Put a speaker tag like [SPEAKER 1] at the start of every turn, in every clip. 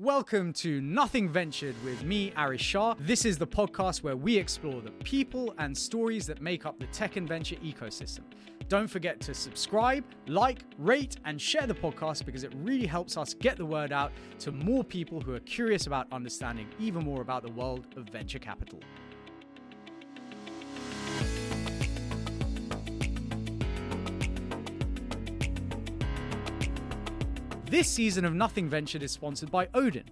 [SPEAKER 1] Welcome to Nothing Ventured with me, Aarish Shah. This is the podcast where we explore the people and stories that make up the tech and venture ecosystem. Don't forget to subscribe, like, rate, and share the podcast because it really helps us get the word out to more people who are curious about understanding even more about the world of venture capital. This season of Nothing Ventured is sponsored by Odin.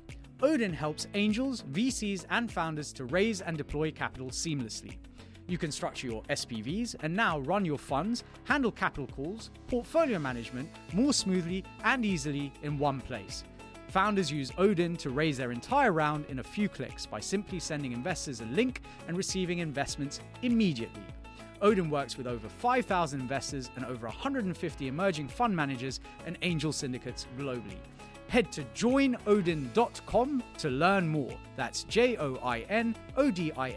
[SPEAKER 1] Odin helps angels, VCs, and founders to raise and deploy capital seamlessly. You can structure your SPVs and now run your funds, handle capital calls, portfolio management more smoothly and easily in one place. Founders use Odin to raise their entire round in a few clicks by simply sending investors a link and receiving investments immediately. Odin works with over 5,000 investors and over 150 emerging fund managers and angel syndicates globally. Head to joinodin.com to learn more. That's J O I N O D I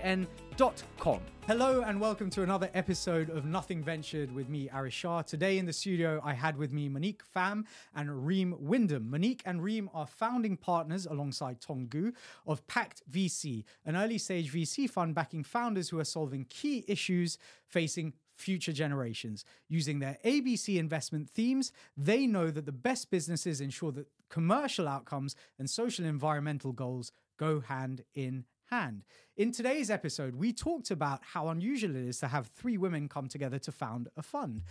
[SPEAKER 1] Hello and welcome to another episode of Nothing Ventured with me, Aarish Shah. Today in the studio, I had with me Monik Pham and Reem Wyndham. Monik and Reem are founding partners alongside Tong Gu of Pact VC, an early stage VC fund backing founders who are solving key issues facing future generations. Using their ABC investment themes, they know that the best businesses ensure that commercial outcomes and social environmental goals go hand in hand. In today's episode, we talked about how unusual it is to have three women come together to found a fund.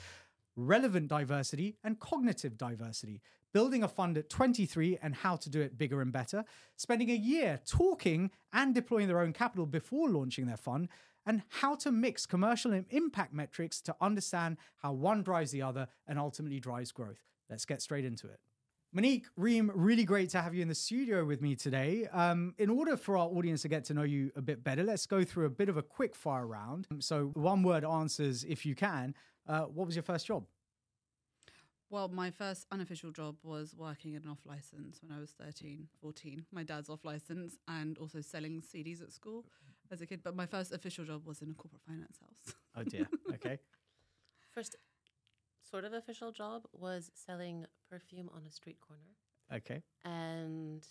[SPEAKER 1] Relevant diversity and cognitive diversity, building a fund at 23 and how to do it bigger and better, spending a year talking and deploying their own capital before launching their fund, and how to mix commercial and impact metrics to understand how one drives the other and ultimately drives growth. Let's get straight into it. Monik, Reem, really great to have you in the studio with me today. Um, in order for our audience to get to know you a bit better, let's go through a bit of a quick fire round. So, one word answers if you can. Uh, what was your first job?
[SPEAKER 2] Well, my first unofficial job was working at an off license when I was 13, 14. My dad's off license and also selling CDs at school as a kid. But my first official job was in a corporate finance house.
[SPEAKER 1] Oh, dear. Okay.
[SPEAKER 3] First sort of official job was selling perfume on a street corner.
[SPEAKER 1] Okay.
[SPEAKER 3] And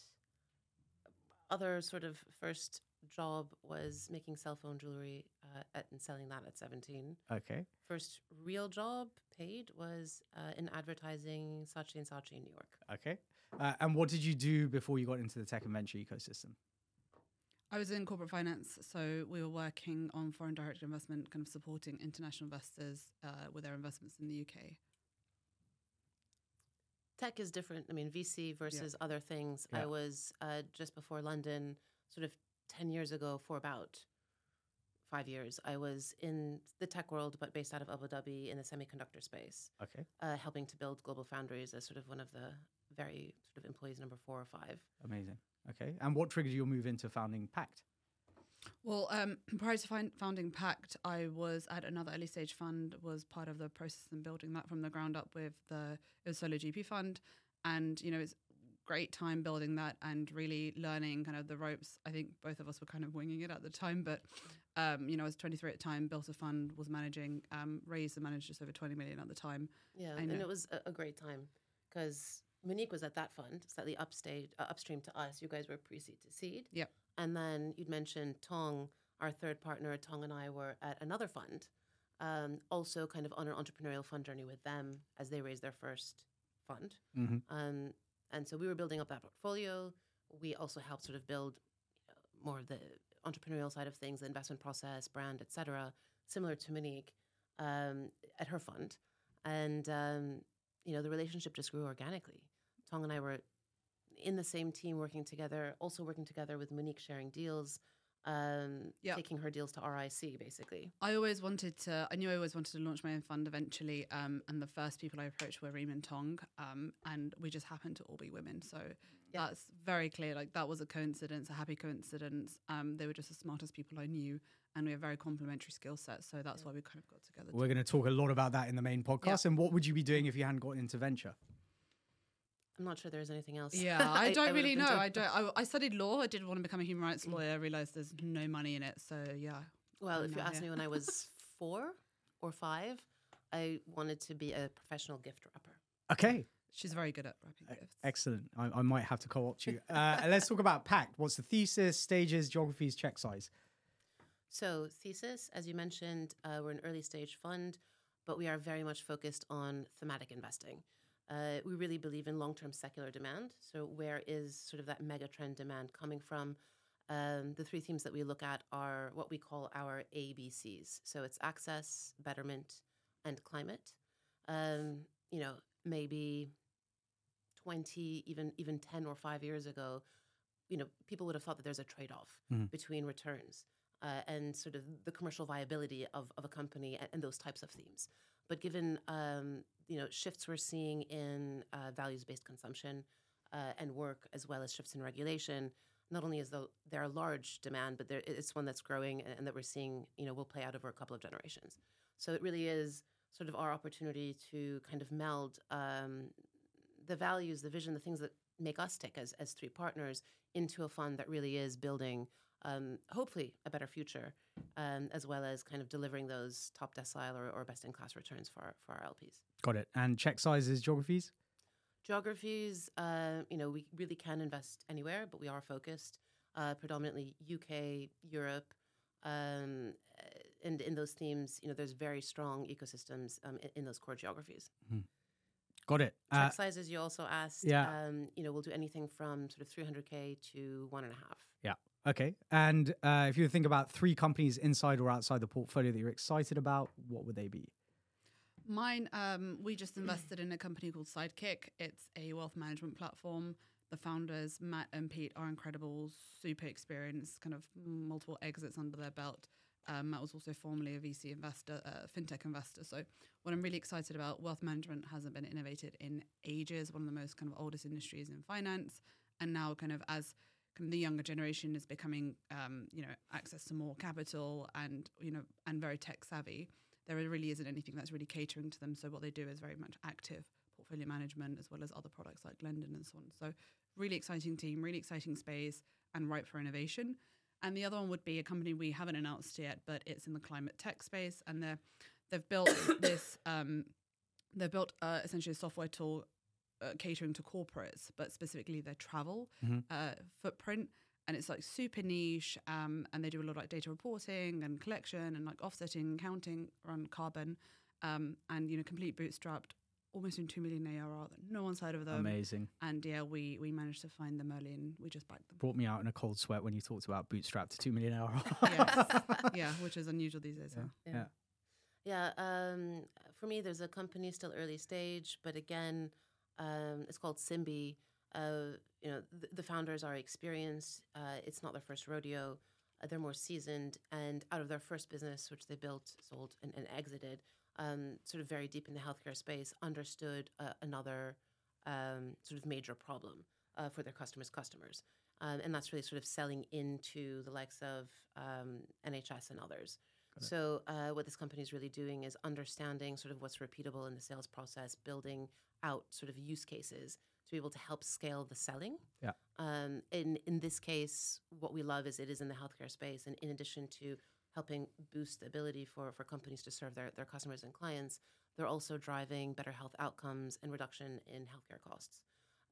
[SPEAKER 3] other sort of first job was making cell phone jewelry uh, at, and selling that at 17.
[SPEAKER 1] Okay.
[SPEAKER 3] First real job paid was uh, in advertising Saatchi and Saatchi in New York.
[SPEAKER 1] Okay. Uh, and what did you do before you got into the tech and venture ecosystem?
[SPEAKER 2] I was in corporate finance, so we were working on foreign direct investment, kind of supporting international investors uh, with their investments in the UK.
[SPEAKER 3] Tech is different. I mean, VC versus other things.
[SPEAKER 1] Yeah.
[SPEAKER 3] I was uh, just before London, sort of 10 years ago, for about five years. I was in the tech world, but based out of Abu Dhabi in the semiconductor space,
[SPEAKER 1] Okay.
[SPEAKER 3] uh, helping to build Global Foundries as sort of one of the very sort of employees number four or five.
[SPEAKER 1] Amazing. Okay. And what triggered your move into founding Pact?
[SPEAKER 2] Well, um, prior to find, founding Pact, I was at another early stage fund, was part of the process and building that from the ground up with the it was Solo GP Fund, and you know it's great time building that and really learning kind of the ropes. I think both of us were kind of winging it at the time, but um, you know I was 23 at the time, built a fund, was managing, um, raised and managed just over 20 million at the time.
[SPEAKER 3] Yeah,
[SPEAKER 2] I
[SPEAKER 3] and it was a, a great time because Monik was at that fund, slightly upstate, uh, upstream to us. You guys were pre-seed to seed.
[SPEAKER 2] Yep.
[SPEAKER 3] And then you'd mentioned Tong, our third partner. Tong and I were at another fund, um, also kind of on an entrepreneurial fund journey with them as they raised their first fund.
[SPEAKER 1] Mm-hmm.
[SPEAKER 3] Um, and so we were building up that portfolio. We also helped sort of build uh, more of the entrepreneurial side of things, the investment process, brand, et cetera, similar to Monik um, at her fund. And, um, you know, the relationship just grew organically. Tong and I were in the same team working together, also working together with Monik sharing deals, um,
[SPEAKER 2] Yeah.
[SPEAKER 3] taking her deals to RIC, basically.
[SPEAKER 2] I always wanted to. I knew I always wanted to launch my own fund eventually. Um, and the first people I approached were Reem and Tong. Um, and we just happened to all be women, so
[SPEAKER 3] Yeah.
[SPEAKER 2] that's very clear. Like that was a coincidence, a happy coincidence. Um, they were just the smartest people I knew, and we have very complementary skill sets. So that's why we kind of got together.
[SPEAKER 1] We're going to talk a lot about that in the main podcast. And what would you be doing if you hadn't got into venture?
[SPEAKER 3] I'm not sure there's anything else.
[SPEAKER 2] Yeah, I don't
[SPEAKER 3] would've
[SPEAKER 2] really
[SPEAKER 3] been
[SPEAKER 2] know. I don't. I, I studied law. I did want to become a human rights lawyer. I realized there's no money in it. So yeah,
[SPEAKER 3] Well, if you
[SPEAKER 2] No,
[SPEAKER 3] asked me when I was four or five, I wanted to be a professional gift wrapper.
[SPEAKER 1] Okay.
[SPEAKER 2] She's very good at wrapping gifts.
[SPEAKER 1] Excellent. I, I might have to co-opt you. Uh, let's talk about Pact. What's the thesis, stages, geographies, check size?
[SPEAKER 3] So, thesis, as you mentioned, uh, we're an early stage fund, but we are very much focused on thematic investing. Uh, we really believe in long term secular demand. So, where is sort of that mega trend demand coming from? Um, the three themes that we look at are what we call our ABCs. So, it's access, betterment, and climate. Um, you know, maybe 20, even even 10 or 5 years ago, you know, people would have thought that there's a trade-off
[SPEAKER 1] Mhm.
[SPEAKER 3] between returns uh, and sort of the commercial viability of, of a company and, and those types of themes. But given um, you know shifts we're seeing in uh, values-based consumption uh, and work, as well as shifts in regulation, not only is the, there a large demand, but there, it's one that's growing and, and that we're seeing you know will play out over a couple of generations. So it really is sort of our opportunity to kind of meld um, the values, the vision, the things that make us tick as, as three partners into a fund that really is building, um, hopefully, a better future, um, as well as kind of delivering those top decile or, or best in class returns for our, for our LPs.
[SPEAKER 1] Got it. And check sizes, geographies?
[SPEAKER 3] Geographies, uh, you know, we really can invest anywhere, but we are focused uh, predominantly UK, Europe, um, uh, and in those themes, you know, there's very strong ecosystems um, in, in those core geographies.
[SPEAKER 1] Got it.
[SPEAKER 3] Check
[SPEAKER 1] Uh,
[SPEAKER 3] sizes you also asked.
[SPEAKER 1] yeah.
[SPEAKER 3] Um, you know, we'll do anything from sort of 300k to one and a half.
[SPEAKER 1] yeah. Okay. And uh, if you think about three companies inside or outside the portfolio that you're excited about, what would they be?
[SPEAKER 2] Mine, um, we just invested in a company called Sidekick. It's a wealth management platform. The founders, Matt and Pete, are incredible, super experienced, kind of multiple exits under their belt. Um, Matt was also formerly a VC investor, uh, fintech investor. So, what I'm really excited about, wealth management hasn't been innovated in ages. One of the most kind of oldest industries in finance, and now kind of as the younger generation is becoming, um, you know, access to more capital and you know, and very tech savvy there really isn't anything that's really catering to them. So what they do is very much active portfolio management as well as other products like Glendon and so on. So really exciting team, really exciting space, and ripe for innovation. And the other one would be a company we haven't announced yet, but it's in the climate tech space, and they're they've built this um, they've built uh, essentially a software tool uh, catering to corporates, but specifically their travel
[SPEAKER 1] Mhm.
[SPEAKER 2] uh, footprint. And it's like super niche, um, and they do a lot of like data reporting and collection and like offsetting, counting around carbon, um, and you know, complete bootstrapped, almost in two million ARR. That no one's heard of them.
[SPEAKER 1] Amazing.
[SPEAKER 2] And yeah, we we managed to find them early, and we just backed them.
[SPEAKER 1] Brought me out in a cold sweat when you talked about bootstrapped to 2 million hour.
[SPEAKER 2] yes, yeah, which is unusual these days.
[SPEAKER 1] Yeah.
[SPEAKER 2] huh?
[SPEAKER 3] Yeah. Yeah. Um, for me, there's a company still early stage, but again, um, it's called Simbi. Uh, you know, th- the founders are experienced. Uh, it's not their first rodeo. Uh, they're more seasoned, and out of their first business, which they built, sold, and, and exited, um, sort of very deep in the healthcare space, understood uh, another um, sort of major problem uh, for their customers' customers, um, and that's really sort of selling into the likes of um, NHS and others. So, uh, what this company is really doing is understanding sort of what's repeatable in the sales process, building out sort of use cases to be able to help scale the selling.
[SPEAKER 1] Yeah.
[SPEAKER 3] Um, in in this case, what we love is it is in the healthcare space, and in addition to helping boost the ability for for companies to serve their their customers and clients, they're also driving better health outcomes and reduction in healthcare costs.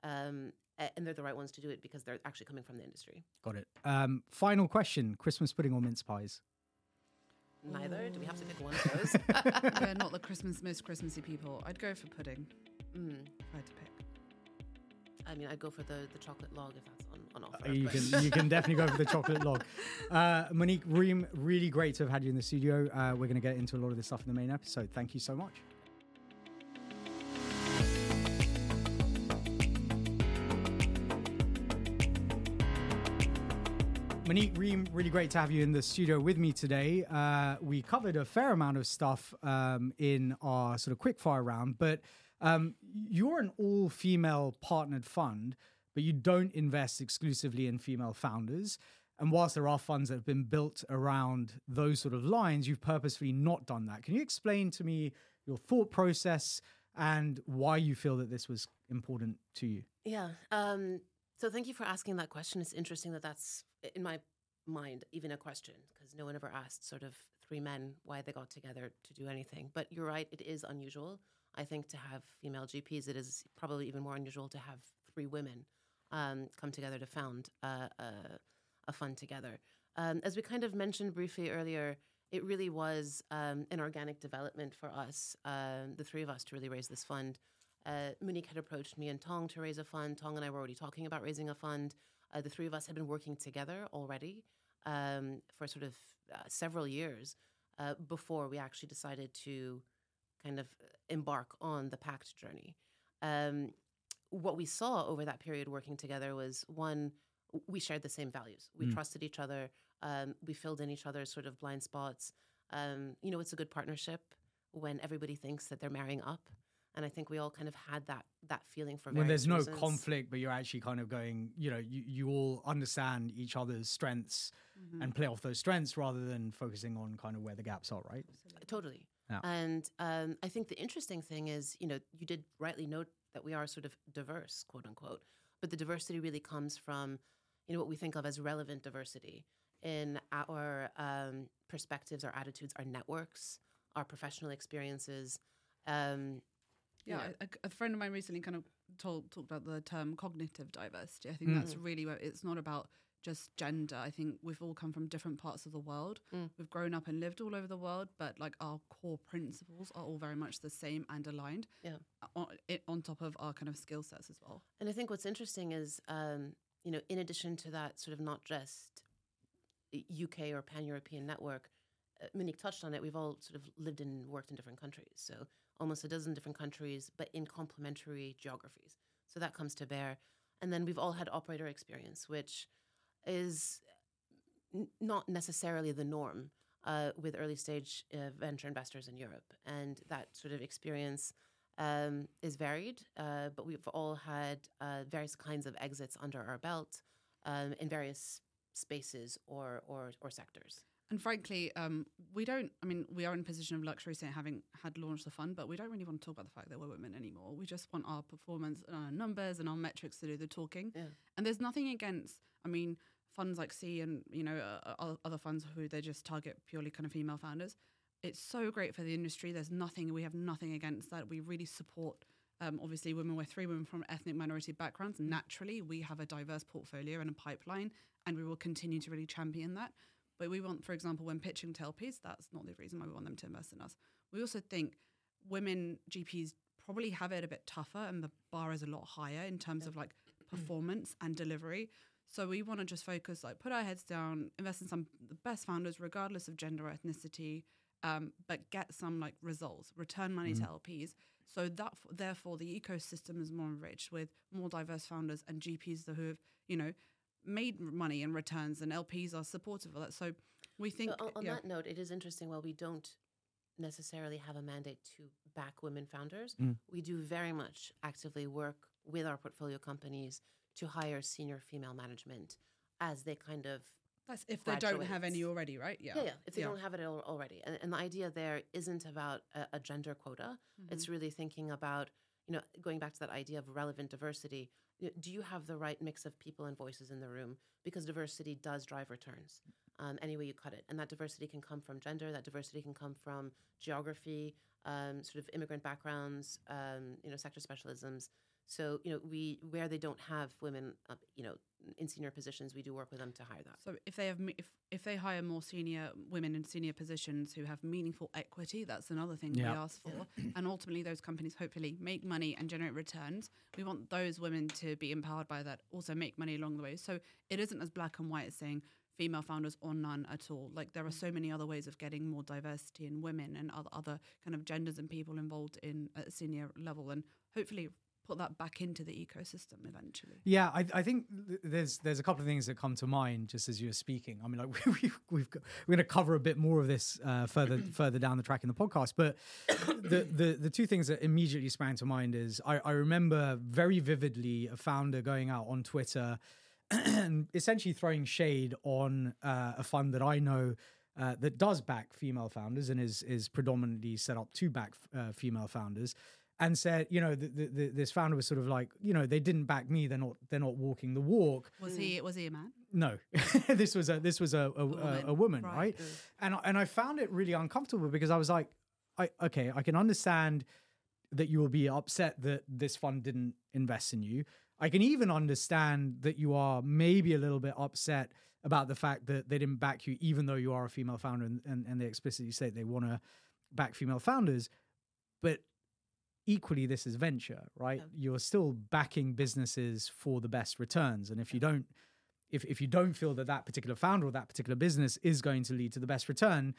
[SPEAKER 3] Um, and they're the right ones to do it because they're actually coming from the industry.
[SPEAKER 1] Got it. Um, final question Christmas pudding or mince pies?
[SPEAKER 3] Neither. Do we have to pick one of those?
[SPEAKER 2] We're not the Christmas most Christmassy people. I'd go for pudding
[SPEAKER 3] Mm.
[SPEAKER 2] if I had to pick.
[SPEAKER 3] I mean, I'd go for the, the chocolate log if that's on, on offer.
[SPEAKER 1] Uh, you can you can definitely go for the chocolate log. Uh, Monik Reem, really great to have had you in the studio. Uh, we're going to get into a lot of this stuff in the main episode. Thank you so much. Monik Reem, really great to have you in the studio with me today. Uh, we covered a fair amount of stuff um, in our sort of quickfire round, but um, you're an all female partnered fund, but you don't invest exclusively in female founders. And whilst there are funds that have been built around those sort of lines, you've purposefully not done that. Can you explain to me your thought process and why you feel that this was important to you?
[SPEAKER 3] Yeah. Um, so thank you for asking that question. It's interesting that that's in my mind even a question because no one ever asked sort of three men why they got together to do anything. But you're right, it is unusual. I think to have female GPs, it is probably even more unusual to have three women um, come together to found a, a, a fund together. Um, as we kind of mentioned briefly earlier, it really was um, an organic development for us, um, the three of us, to really raise this fund. Uh, Monik had approached me and Tong to raise a fund. Tong and I were already talking about raising a fund. Uh, the three of us had been working together already um, for sort of uh, several years uh, before we actually decided to kind of embark on the pact journey. Um, what we saw over that period working together was one, we shared the same values. We
[SPEAKER 1] Mm.
[SPEAKER 3] trusted each other. Um, we filled in each other's sort of blind spots. Um, you know, it's a good partnership when everybody thinks that they're marrying up. And I think we all kind of had that that feeling for
[SPEAKER 1] when there's no
[SPEAKER 3] reasons.
[SPEAKER 1] conflict, but you're actually kind of going, you know, you, you all understand each other's strengths
[SPEAKER 2] Mm-hmm.
[SPEAKER 1] and play off those strengths rather than focusing on kind of where the gaps are, right?
[SPEAKER 3] Totally.
[SPEAKER 1] Yeah.
[SPEAKER 3] And um, I think the interesting thing is, you know, you did rightly note that we are sort of diverse, quote unquote, but the diversity really comes from, you know, what we think of as relevant diversity in our um, perspectives, our attitudes, our networks, our professional experiences. Um, you
[SPEAKER 2] Yeah, a, a friend of mine recently kind of told talked about the term cognitive diversity. I think
[SPEAKER 1] Mm.
[SPEAKER 2] that's really where it's not about just gender. I think we've all come from different parts of the world.
[SPEAKER 3] Mm.
[SPEAKER 2] We've grown up and lived all over the world, but like our core principles are all very much the same and aligned.
[SPEAKER 3] Yeah.
[SPEAKER 2] On, it, on top of our kind of skill sets as well.
[SPEAKER 3] And I think what's interesting is, um, you know, in addition to that, sort of not just UK or pan European network, uh, Monik touched on it. We've all sort of lived and worked in different countries. So almost a dozen different countries, but in complementary geographies. So that comes to bear. And then we've all had operator experience, which is n- not necessarily the norm uh, with early stage uh, venture investors in Europe. And that sort of experience um, is varied, uh, but we've all had uh, various kinds of exits under our belt um, in various spaces or, or, or sectors.
[SPEAKER 2] And frankly, um, we don't. I mean, we are in a position of luxury, saying having had launched the fund, but we don't really want to talk about the fact that we're women anymore. We just want our performance and our numbers and our metrics to do the talking.
[SPEAKER 3] Yeah.
[SPEAKER 2] And there's nothing against. I mean, funds like C and you know uh, uh, other funds who they just target purely kind of female founders. It's so great for the industry. There's nothing. We have nothing against that. We really support. Um, obviously, women. We're three women from ethnic minority backgrounds. Naturally, we have a diverse portfolio and a pipeline, and we will continue to really champion that. But we want, for example, when pitching to LPs, that's not the reason why we want them to invest in us. We also think women GPs probably have it a bit tougher and the bar is a lot higher in terms of like performance and delivery. So we want to just focus, like put our heads down, invest in some the best founders, regardless of gender or ethnicity, um, but get some like results, return money to LPs. So that therefore the ecosystem is more enriched with more diverse founders and GPs who have you know made money and returns, and LPs are supportive of that. So we think
[SPEAKER 3] So on, on
[SPEAKER 2] yeah.
[SPEAKER 3] that note, it is interesting. While we don't necessarily have a mandate to back women founders,
[SPEAKER 1] Mm.
[SPEAKER 3] we do very much actively work with our portfolio companies to hire senior female management as they kind of
[SPEAKER 2] That's if they don't have any already, right? Yeah.
[SPEAKER 3] yeah, yeah if they
[SPEAKER 2] Yeah.
[SPEAKER 3] don't have it al- already. And, and the idea there isn't about a, a gender quota.
[SPEAKER 2] Mm-hmm.
[SPEAKER 3] It's really thinking about you know going back to that idea of relevant diversity. Do you have the right mix of people and voices in the room? Because diversity does drive returns um, any way you cut it. And that diversity can come from gender, that diversity can come from geography, um, sort of immigrant backgrounds, um, you know, sector specialisms. So, you know, we where they don't have women, uh, you know, in senior positions, we do work with them to hire that.
[SPEAKER 2] So if they have if if they hire more senior women in senior positions who have meaningful equity, that's another thing
[SPEAKER 1] Yeah.
[SPEAKER 2] we ask for. and ultimately, those companies hopefully make money and generate returns. We want those women to be empowered by that, also make money along the way. So it isn't as black and white as saying female founders or none at all. Like there are so many other ways of getting more diversity in women and other other kind of genders and people involved in at a senior level, and hopefully put that back into the ecosystem eventually.
[SPEAKER 1] Yeah, I, I think th- there's there's a couple of things that come to mind just as you were speaking. I mean, like we, we've got, we're going to cover a bit more of this uh, further further down the track in the podcast. But the, the the two things that immediately sprang to mind is I, I remember very vividly a founder going out on Twitter and essentially throwing shade on uh, a fund that I know. Uh, that does back female founders and is is predominantly set up to back uh, female founders, and said, you know, the, the, the, this founder was sort of like, you know, they didn't back me. They're not. They're not walking the walk.
[SPEAKER 2] Was he was he a man?
[SPEAKER 1] No, this was a this was a a, a,
[SPEAKER 2] woman.
[SPEAKER 1] a woman,
[SPEAKER 2] Right.
[SPEAKER 1] right? Mm. And I- and I found it really uncomfortable because I was like, I okay, I can understand that you will be upset that this fund didn't invest in you. I can even understand that you are maybe a little bit upset about the fact that they didn't back you, even though you are a female founder and, and, and they explicitly say they want to back female founders. But equally, this is venture, right?
[SPEAKER 3] Yeah.
[SPEAKER 1] You're still backing businesses for the best returns. And if you don't, if, if you don't feel that that particular founder or that particular business is going to lead to the best return,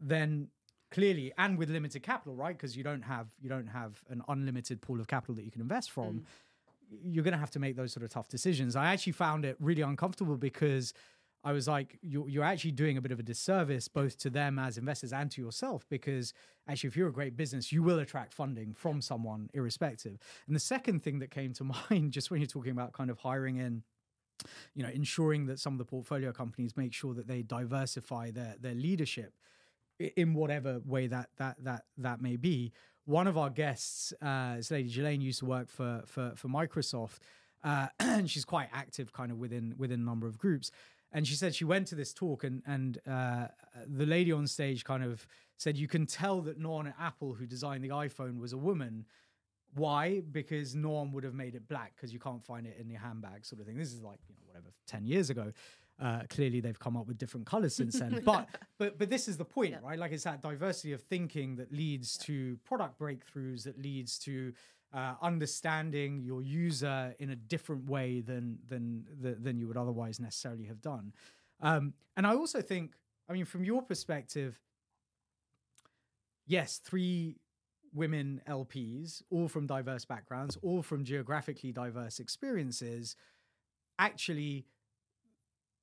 [SPEAKER 1] then clearly and with limited capital right because you don't have you don't have an unlimited pool of capital that you can invest from mm. you're going to have to make those sort of tough decisions i actually found it really uncomfortable because i was like you're, you're actually doing a bit of a disservice both to them as investors and to yourself because actually if you're a great business you will attract funding from someone irrespective and the second thing that came to mind just when you're talking about kind of hiring in you know ensuring that some of the portfolio companies make sure that they diversify their their leadership in whatever way that that that that may be. One of our guests, uh, lady Jelaine, used to work for for for Microsoft, uh, and she's quite active, kind of within within a number of groups. And she said she went to this talk, and and uh, the lady on stage kind of said, "You can tell that no one at Apple who designed the iPhone was a woman." Why? Because no one would have made it black because you can't find it in your handbag, sort of thing. This is like you know whatever ten years ago. Uh, clearly, they've come up with different colors since then. but but but this is the point,
[SPEAKER 3] Yeah.
[SPEAKER 1] right? Like it's that diversity of thinking that leads to product breakthroughs, that leads to uh, understanding your user in a different way than than than you would otherwise necessarily have done. Um, and I also think, I mean, from your perspective, yes, three women LPs, all from diverse backgrounds, all from geographically diverse experiences, actually,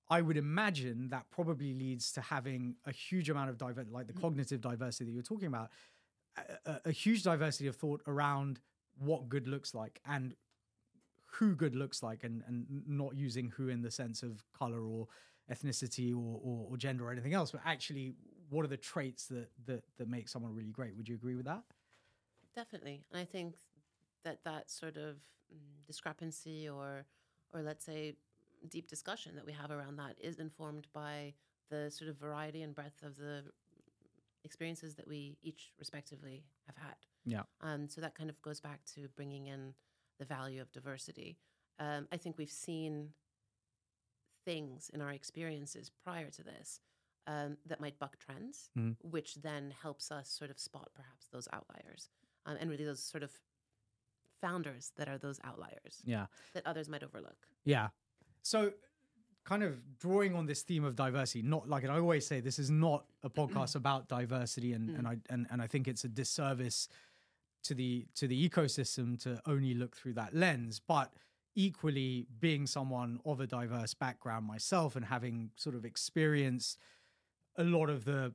[SPEAKER 1] I would imagine that probably leads to having a huge amount of diver- like the cognitive diversity that you're talking about, a- a huge diversity of thought around what good looks like and who good looks like, and and not using who in the sense of color or ethnicity or, or, or gender or anything else, but actually what are the traits that that that make someone really great? Would you agree with that?
[SPEAKER 3] Definitely, and I think that that sort of mm, discrepancy, or or let's say deep discussion that we have around that, is informed by the sort of variety and breadth of the experiences that we each respectively have had.
[SPEAKER 1] Yeah.
[SPEAKER 3] Um, so that kind of goes back to bringing in the value of diversity. Um, I think we've seen things in our experiences prior to this um, that might buck trends,
[SPEAKER 1] Mhm.
[SPEAKER 3] which then helps us sort of spot perhaps those outliers um, and really those sort of founders that are those outliers
[SPEAKER 1] Yeah.
[SPEAKER 3] that others might overlook.
[SPEAKER 1] Yeah. So, kind of drawing on this theme of diversity, not like, I always say this is not a podcast about diversity, and and I and, and I think it's a disservice to the to the ecosystem to only look through that lens, but equally being someone of a diverse background myself and having sort of experienced a lot of the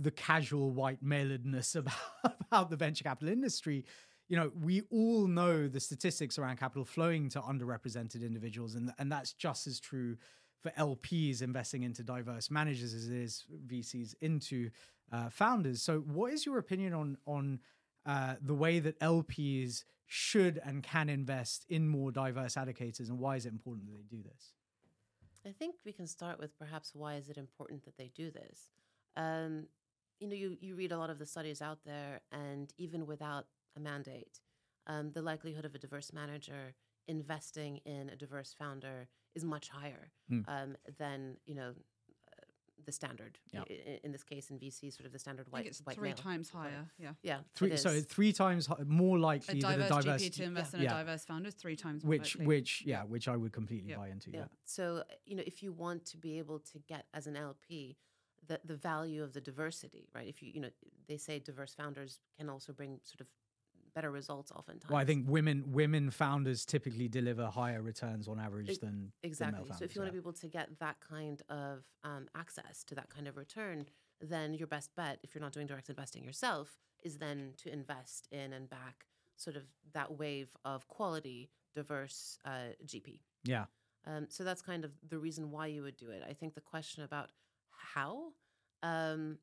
[SPEAKER 1] the casual white maledness about about the venture capital industry you know we all know the statistics around capital flowing to underrepresented individuals. And and that's just as true for LPs investing into diverse managers as it is VCs into uh, founders. So what is your opinion on on uh, the way that LPs should and can invest in more diverse allocators and why is it important that they do this
[SPEAKER 3] I think we can start with perhaps why is it important that they do this. Um, you know, you, you read a lot of the studies out there, and even without a mandate, um, the likelihood of a diverse manager investing in a diverse founder is much higher
[SPEAKER 1] Mm.
[SPEAKER 3] um, than you know the standard.
[SPEAKER 1] Yeah.
[SPEAKER 3] I- I- In, this case, in VC, sort of the standard
[SPEAKER 2] I
[SPEAKER 3] white
[SPEAKER 2] think it's
[SPEAKER 3] white
[SPEAKER 2] three
[SPEAKER 3] male.
[SPEAKER 2] times higher. Yeah.
[SPEAKER 3] Yeah, it
[SPEAKER 1] three so three times hi- more
[SPEAKER 2] A
[SPEAKER 1] likely that a
[SPEAKER 2] diverse
[SPEAKER 1] diverse
[SPEAKER 2] GP to invest in
[SPEAKER 1] yeah.
[SPEAKER 2] a diverse founder is three times more
[SPEAKER 1] which
[SPEAKER 2] likely.
[SPEAKER 1] which yeah which i would completely
[SPEAKER 2] Yeah.
[SPEAKER 1] buy into yeah,
[SPEAKER 3] yeah. So you know, if you want to be able to get as an LP the the value of the diversity, right? If you you know, they say diverse founders can also bring sort of better results oftentimes.
[SPEAKER 1] well i think women women founders typically deliver higher returns on average
[SPEAKER 3] Ex-
[SPEAKER 1] than than male
[SPEAKER 3] exactly. So if you want to be able to get that kind of um, access to that kind of return, then your best bet, if you're not doing direct investing yourself, is then to invest in and back sort of that wave of quality, diverse uh, GP.
[SPEAKER 1] yeah
[SPEAKER 3] Um, so that's kind of the reason why you would do it. I think the question about how, um,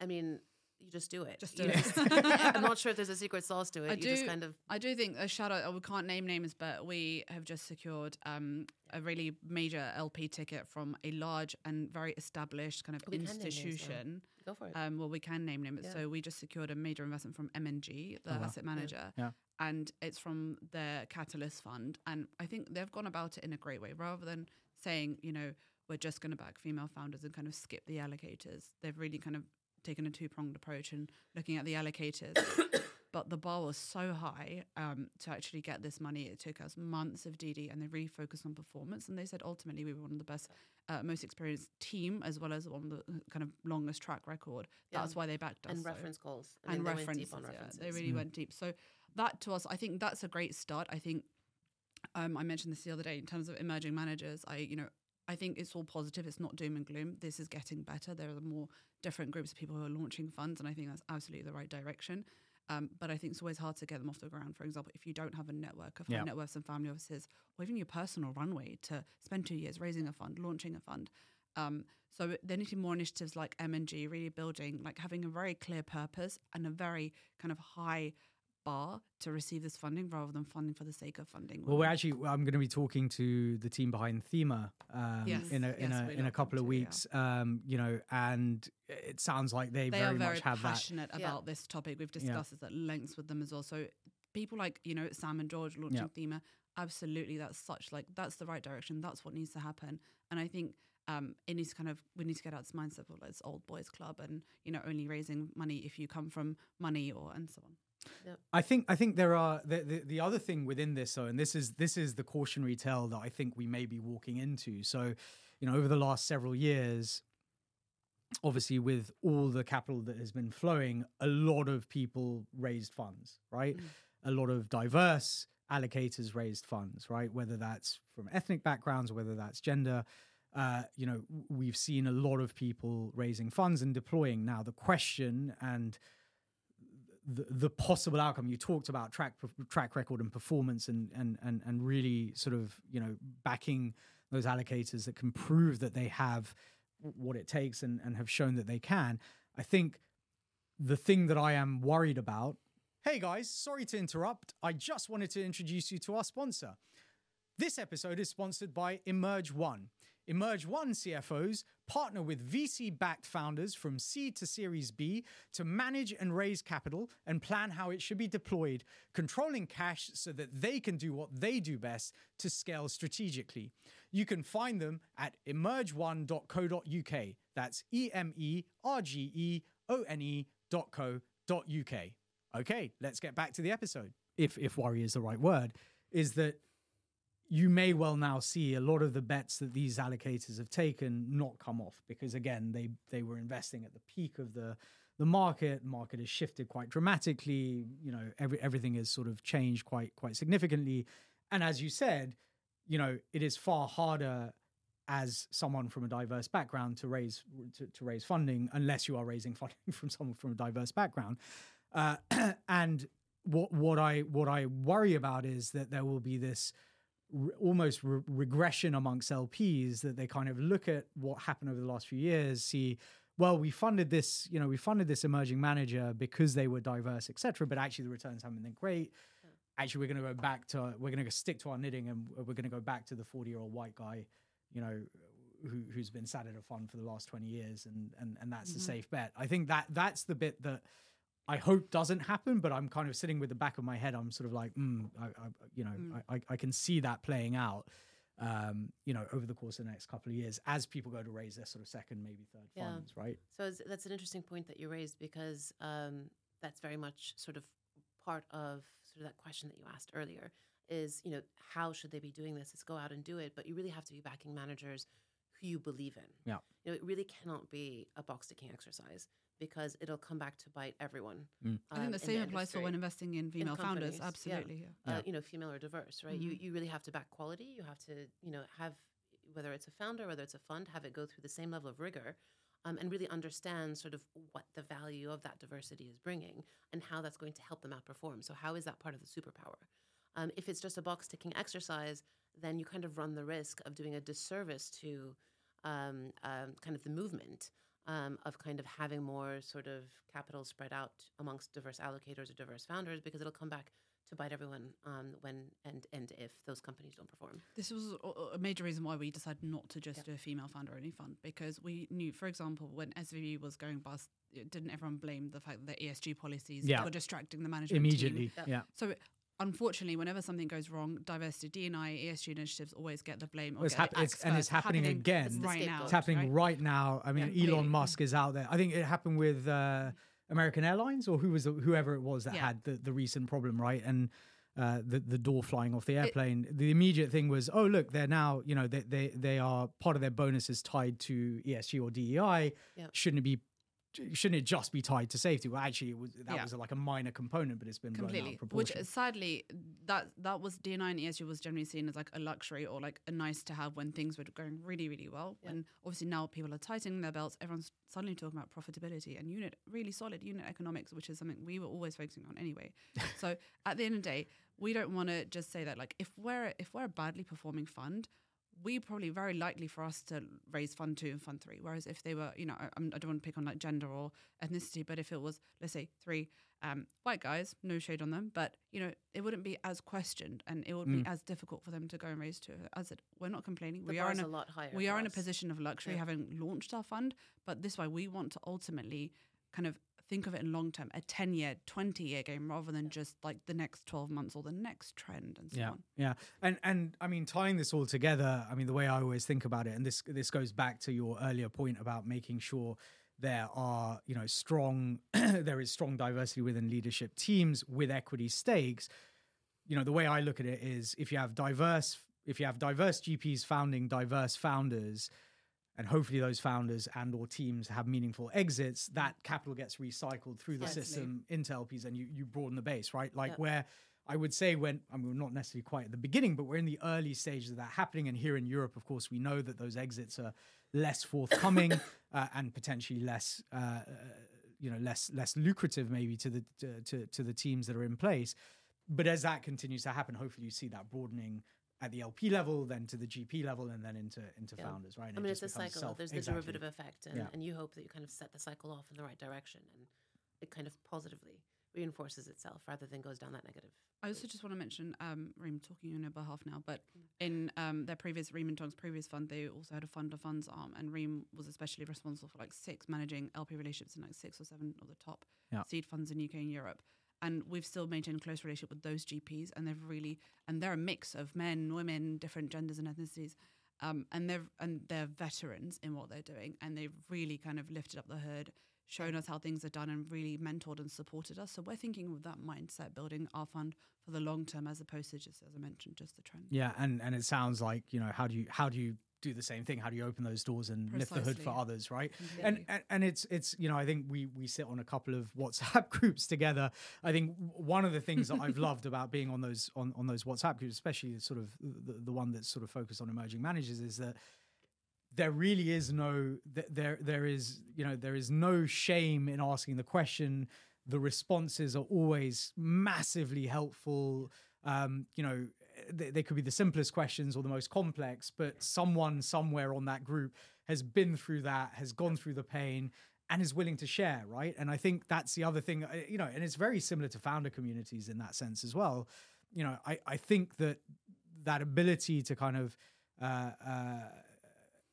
[SPEAKER 3] I mean, you just do it.
[SPEAKER 2] Just do
[SPEAKER 3] You
[SPEAKER 2] it.
[SPEAKER 3] I'm not sure if there's a secret sauce to it.
[SPEAKER 2] I
[SPEAKER 3] you just
[SPEAKER 2] do-
[SPEAKER 3] kind of
[SPEAKER 2] I do think a shout out. We can't name names, but we have just secured um, a really major LP ticket from a large and very established kind of
[SPEAKER 3] We can name names
[SPEAKER 2] institution.
[SPEAKER 3] go for it.
[SPEAKER 2] Um, well, we can name names.
[SPEAKER 3] Yeah.
[SPEAKER 2] So we just secured a major investment from M&G, the
[SPEAKER 1] Oh, wow.
[SPEAKER 2] asset manager,
[SPEAKER 1] Yeah.
[SPEAKER 2] and it's from their Catalyst fund. And I think they've gone about it in a great way, rather than saying, you know, we're just going to back female founders and kind of skip the allocators. They've really kind of taken a two pronged approach and looking at the allocators. but the bar was so high um, to actually get this money. It took us months of DD, and they really focused on performance. And they said ultimately we were one of the best, uh, most experienced team, as well as one of the uh, kind of longest track record.
[SPEAKER 3] Yeah.
[SPEAKER 2] That's why they backed us.
[SPEAKER 3] and
[SPEAKER 2] so-
[SPEAKER 3] reference calls. I mean,
[SPEAKER 2] and
[SPEAKER 3] they
[SPEAKER 2] references.
[SPEAKER 3] went deep on
[SPEAKER 2] yeah, they really went deep. So that to us, I think that's a great start. I think um, I mentioned this the other day in terms of emerging managers. I you know I think it's all positive. It's not doom and gloom. This is getting better. There are more different groups of people who are launching funds, and I think that's absolutely the right direction. Um, but I think it's always hard to get them off the ground. For example, if you don't have a network of
[SPEAKER 1] Yeah.
[SPEAKER 2] net worths and family offices, or even your personal runway to spend two years raising a fund, launching a fund. Um, so there need to be more initiatives like M&G, really building, like having a very clear purpose and a very kind of high bar to receive this funding rather than funding for the sake of funding.
[SPEAKER 1] Well, we're actually I'm going to be talking to the team behind Thema um,
[SPEAKER 2] Yes,
[SPEAKER 1] in a in
[SPEAKER 2] yes,
[SPEAKER 1] a in a couple
[SPEAKER 2] them
[SPEAKER 1] of
[SPEAKER 2] too, yeah.
[SPEAKER 1] weeks. Um, you know, and it sounds like they,
[SPEAKER 2] they
[SPEAKER 1] very,
[SPEAKER 2] very
[SPEAKER 1] much have that.
[SPEAKER 2] passionate
[SPEAKER 3] Yeah.
[SPEAKER 2] about this topic. We've discussed this at lengths with them as well. So people like you know Sam and George launching Thema, absolutely, that's such like that's the right direction. That's what needs to happen. And I think um, it needs to kind of we need to get out of this mindset of like, it's old boys club and you know only raising money if you come from money or and so on.
[SPEAKER 1] I think I think there are the, the the other thing within this though, and this is this is the cautionary tale that I think we may be walking into. So, you know, over the last several years, obviously with all the capital that has been flowing, a lot of people raised funds, right? A lot of diverse allocators raised funds, right? Whether that's from ethnic backgrounds, whether that's gender. Uh, you know, we've seen a lot of people raising funds and deploying. Now, the question and the, the possible outcome. You talked about track track record and performance and and and and really sort of you know backing those allocators that can prove that they have what it takes and and have shown that they can. I think the thing that i am worried about hey guys sorry to interrupt. I just wanted to introduce you to our sponsor. This episode is sponsored by Emerge One. Emerge One CFOs partner with VC backed founders from seed to Series B to manage and raise capital and plan how it should be deployed, controlling cash so that they can do what they do best to scale strategically. You can find them at emerge1.co.uk. That's E M E R G E O N E dot co dot UK. Okay, let's get back to the episode. If if worry is the right word, is that you may well now see a lot of the bets that these allocators have taken not come off because again they they were investing at the peak of the the market. Market has shifted quite dramatically. You know every, everything has sort of changed quite quite significantly. And as you said you know it is far harder as someone from a diverse background to raise to, to raise funding unless you are raising funding from someone from a diverse background. Uh, and what what i what i worry about is that there will be this re- almost re- regression amongst LPs that they kind of look at what happened over the last few years, see, well, we funded this, you know, we funded this emerging manager because they were diverse, etc. But actually, the returns haven't been great. Actually, we're going to go back to we're going to stick to our knitting, and we're going to go back to the forty-year-old white guy, you know, who, who's been sat at a fund for the last twenty years, and and and that's a mm-hmm. safe bet. I think that that's the bit that I hope doesn't happen, but I'm kind of sitting with the back of my head. I'm sort of like, mm, I, I, you know, I, I, I can see that playing out, um, you know, over the course of the next couple of years as people go to raise their sort of second, maybe third
[SPEAKER 3] Yeah.
[SPEAKER 1] funds, right?
[SPEAKER 3] So that's an interesting point that you raised because um, that's very much sort of part of sort of that question that you asked earlier is you know how should they be doing this? It's go out and do it, but you really have to be backing managers who you believe in.
[SPEAKER 1] Yeah.
[SPEAKER 3] You know, it really cannot be a box ticking exercise because it'll come back to bite everyone.
[SPEAKER 1] Mm.
[SPEAKER 2] I think
[SPEAKER 3] um,
[SPEAKER 2] the
[SPEAKER 3] in
[SPEAKER 2] same applies for when investing in female founders.
[SPEAKER 3] companies, yeah.
[SPEAKER 2] Absolutely. Yeah.
[SPEAKER 3] uh, you know, female or diverse, right? You you really have to back quality. You have to, you know, have whether it's a founder, whether it's a fund, have it go through the same level of rigor, um, and really understand sort of what the value of that diversity is bringing and how that's going to help them outperform. So how is that part of the superpower? Um, if it's just a box ticking exercise, then you kind of run the risk of doing a disservice to um, um, kind of the movement um, of kind of having more sort of capital spread out amongst diverse allocators or diverse founders because it'll come back to bite everyone um, when and and if those companies don't perform.
[SPEAKER 2] This was a- a major reason why we decided not to just
[SPEAKER 3] Yeah.
[SPEAKER 2] do a female founder only fund because we knew, for example, when SVB was going bust, didn't everyone blame the fact that the ESG policies
[SPEAKER 1] Yeah.
[SPEAKER 2] were distracting the management team?
[SPEAKER 1] Immediately.
[SPEAKER 3] Yeah.
[SPEAKER 1] Yeah.
[SPEAKER 2] So unfortunately, whenever something goes wrong, diversity, D&I, ESG initiatives always get the blame.
[SPEAKER 1] Well, it's
[SPEAKER 2] get
[SPEAKER 1] hap- it's- and it's
[SPEAKER 2] first.
[SPEAKER 1] happening again.
[SPEAKER 3] It's
[SPEAKER 2] right now.
[SPEAKER 1] It's happening
[SPEAKER 2] right?
[SPEAKER 1] right now. I mean,
[SPEAKER 2] Yeah,
[SPEAKER 1] Elon. Musk is out there. I think it happened with uh, American Airlines or who was the, whoever it was that
[SPEAKER 2] Yeah.
[SPEAKER 1] had the, the recent problem, right? And uh, the the door flying off the airplane. the immediate thing was, oh look, they're now you know they they they are part of their bonus is tied to ESG or DEI. Shouldn't it be? Shouldn't it just be tied to safety? Well, actually, it was that
[SPEAKER 2] Yeah.
[SPEAKER 1] was like a minor component, but it's been blown out
[SPEAKER 2] completely which sadly that that was D&I and esg was generally seen as like a luxury or like a nice to have when things were going really really well
[SPEAKER 3] Yeah.
[SPEAKER 2] when obviously now people are tightening their belts everyone's suddenly talking about profitability and unit really solid unit economics which is something we were always focusing on anyway so at the end of the day we don't want to just say that like if we're if we're a badly performing fund we probably very likely for us to raise fund two and fund three. Whereas if they were, you know, I, I'm- don't want to pick on like gender or ethnicity, but if it was, let's say, three um, white guys, no shade on them, but you know, it wouldn't be as questioned and it would be as difficult for them to go and raise two. As it, we're not complaining.
[SPEAKER 3] The
[SPEAKER 2] we are in a,
[SPEAKER 3] a lot higher
[SPEAKER 2] we
[SPEAKER 3] for
[SPEAKER 2] are in a position of luxury
[SPEAKER 3] Yeah.
[SPEAKER 2] having launched our fund, but this is why we want to ultimately kind of think of it in long term, a 10 year, 20 year game rather than just like the next 12 months or the next trend and so
[SPEAKER 1] yeah
[SPEAKER 2] on.
[SPEAKER 1] yeah and and i mean tying this all together i mean the way i always think about it and this this goes back to your earlier point about making sure there are you know strong there is strong diversity within leadership teams with equity stakes you know the way i look at it is if you have diverse if you have diverse gps founding diverse founders and hopefully those founders and or teams have meaningful exits that capital gets recycled through the system into lps and you you broaden the base right? Like
[SPEAKER 3] Yep.
[SPEAKER 1] where i would say when i mean we're not necessarily quite at the beginning but we're in the early stages of that happening. And here in europe of course we know that those exits are less forthcoming uh, and potentially less uh, uh, you know less less lucrative maybe to the to, to to the teams that are in place. But as that continues to happen hopefully you see that broadening at the LP level, then to the GP level, and then into into
[SPEAKER 3] Yeah.
[SPEAKER 1] founders, right? And
[SPEAKER 3] I
[SPEAKER 1] it
[SPEAKER 3] mean, it's a cycle.
[SPEAKER 1] self-
[SPEAKER 3] There's the
[SPEAKER 1] exactly.
[SPEAKER 3] derivative effect, and,
[SPEAKER 1] Yeah.
[SPEAKER 3] and you hope that you kind of set the cycle off in the right direction, and it kind of positively reinforces itself rather than goes down that negative.
[SPEAKER 2] I also just want to mention, um, Reem, talking on your behalf now, but in um, their previous Reem and Tong's previous fund, they also had a fund of funds arm, and Reem was especially responsible for like six managing LP relationships in like six or seven of the top
[SPEAKER 1] Yeah.
[SPEAKER 2] seed funds in UK and Europe. And we've still maintained a close relationship with those GPs, and they've really, and they're a mix of men, women, different genders and ethnicities, um, and they're and they're veterans in what they're doing, and they've really kind of lifted up the hood, shown us how things are done, and really mentored and supported us. So we're thinking with that mindset, building our fund for the long term, as opposed to just, as I mentioned, just the trend.
[SPEAKER 1] Yeah, and and it sounds like you know how do you how do you do the same thing? How do you open those doors and lift the hood for others, right? And, and and it's it's you know I think we we sit on a couple of WhatsApp groups together. I think one of the things that I've loved about being on those on on those WhatsApp groups, especially the sort of the, the one that's sort of focused on emerging managers, is that there really is no there there is you know there is no shame in asking the question the responses are always massively helpful um you know they, they could be the simplest questions or the most complex but someone somewhere on that group has been through that has gone through the pain and is willing to share right? And i think that's the other thing uh, you know and it's very similar to founder communities in that sense as well. You know i i think that that ability to kind of uh, uh,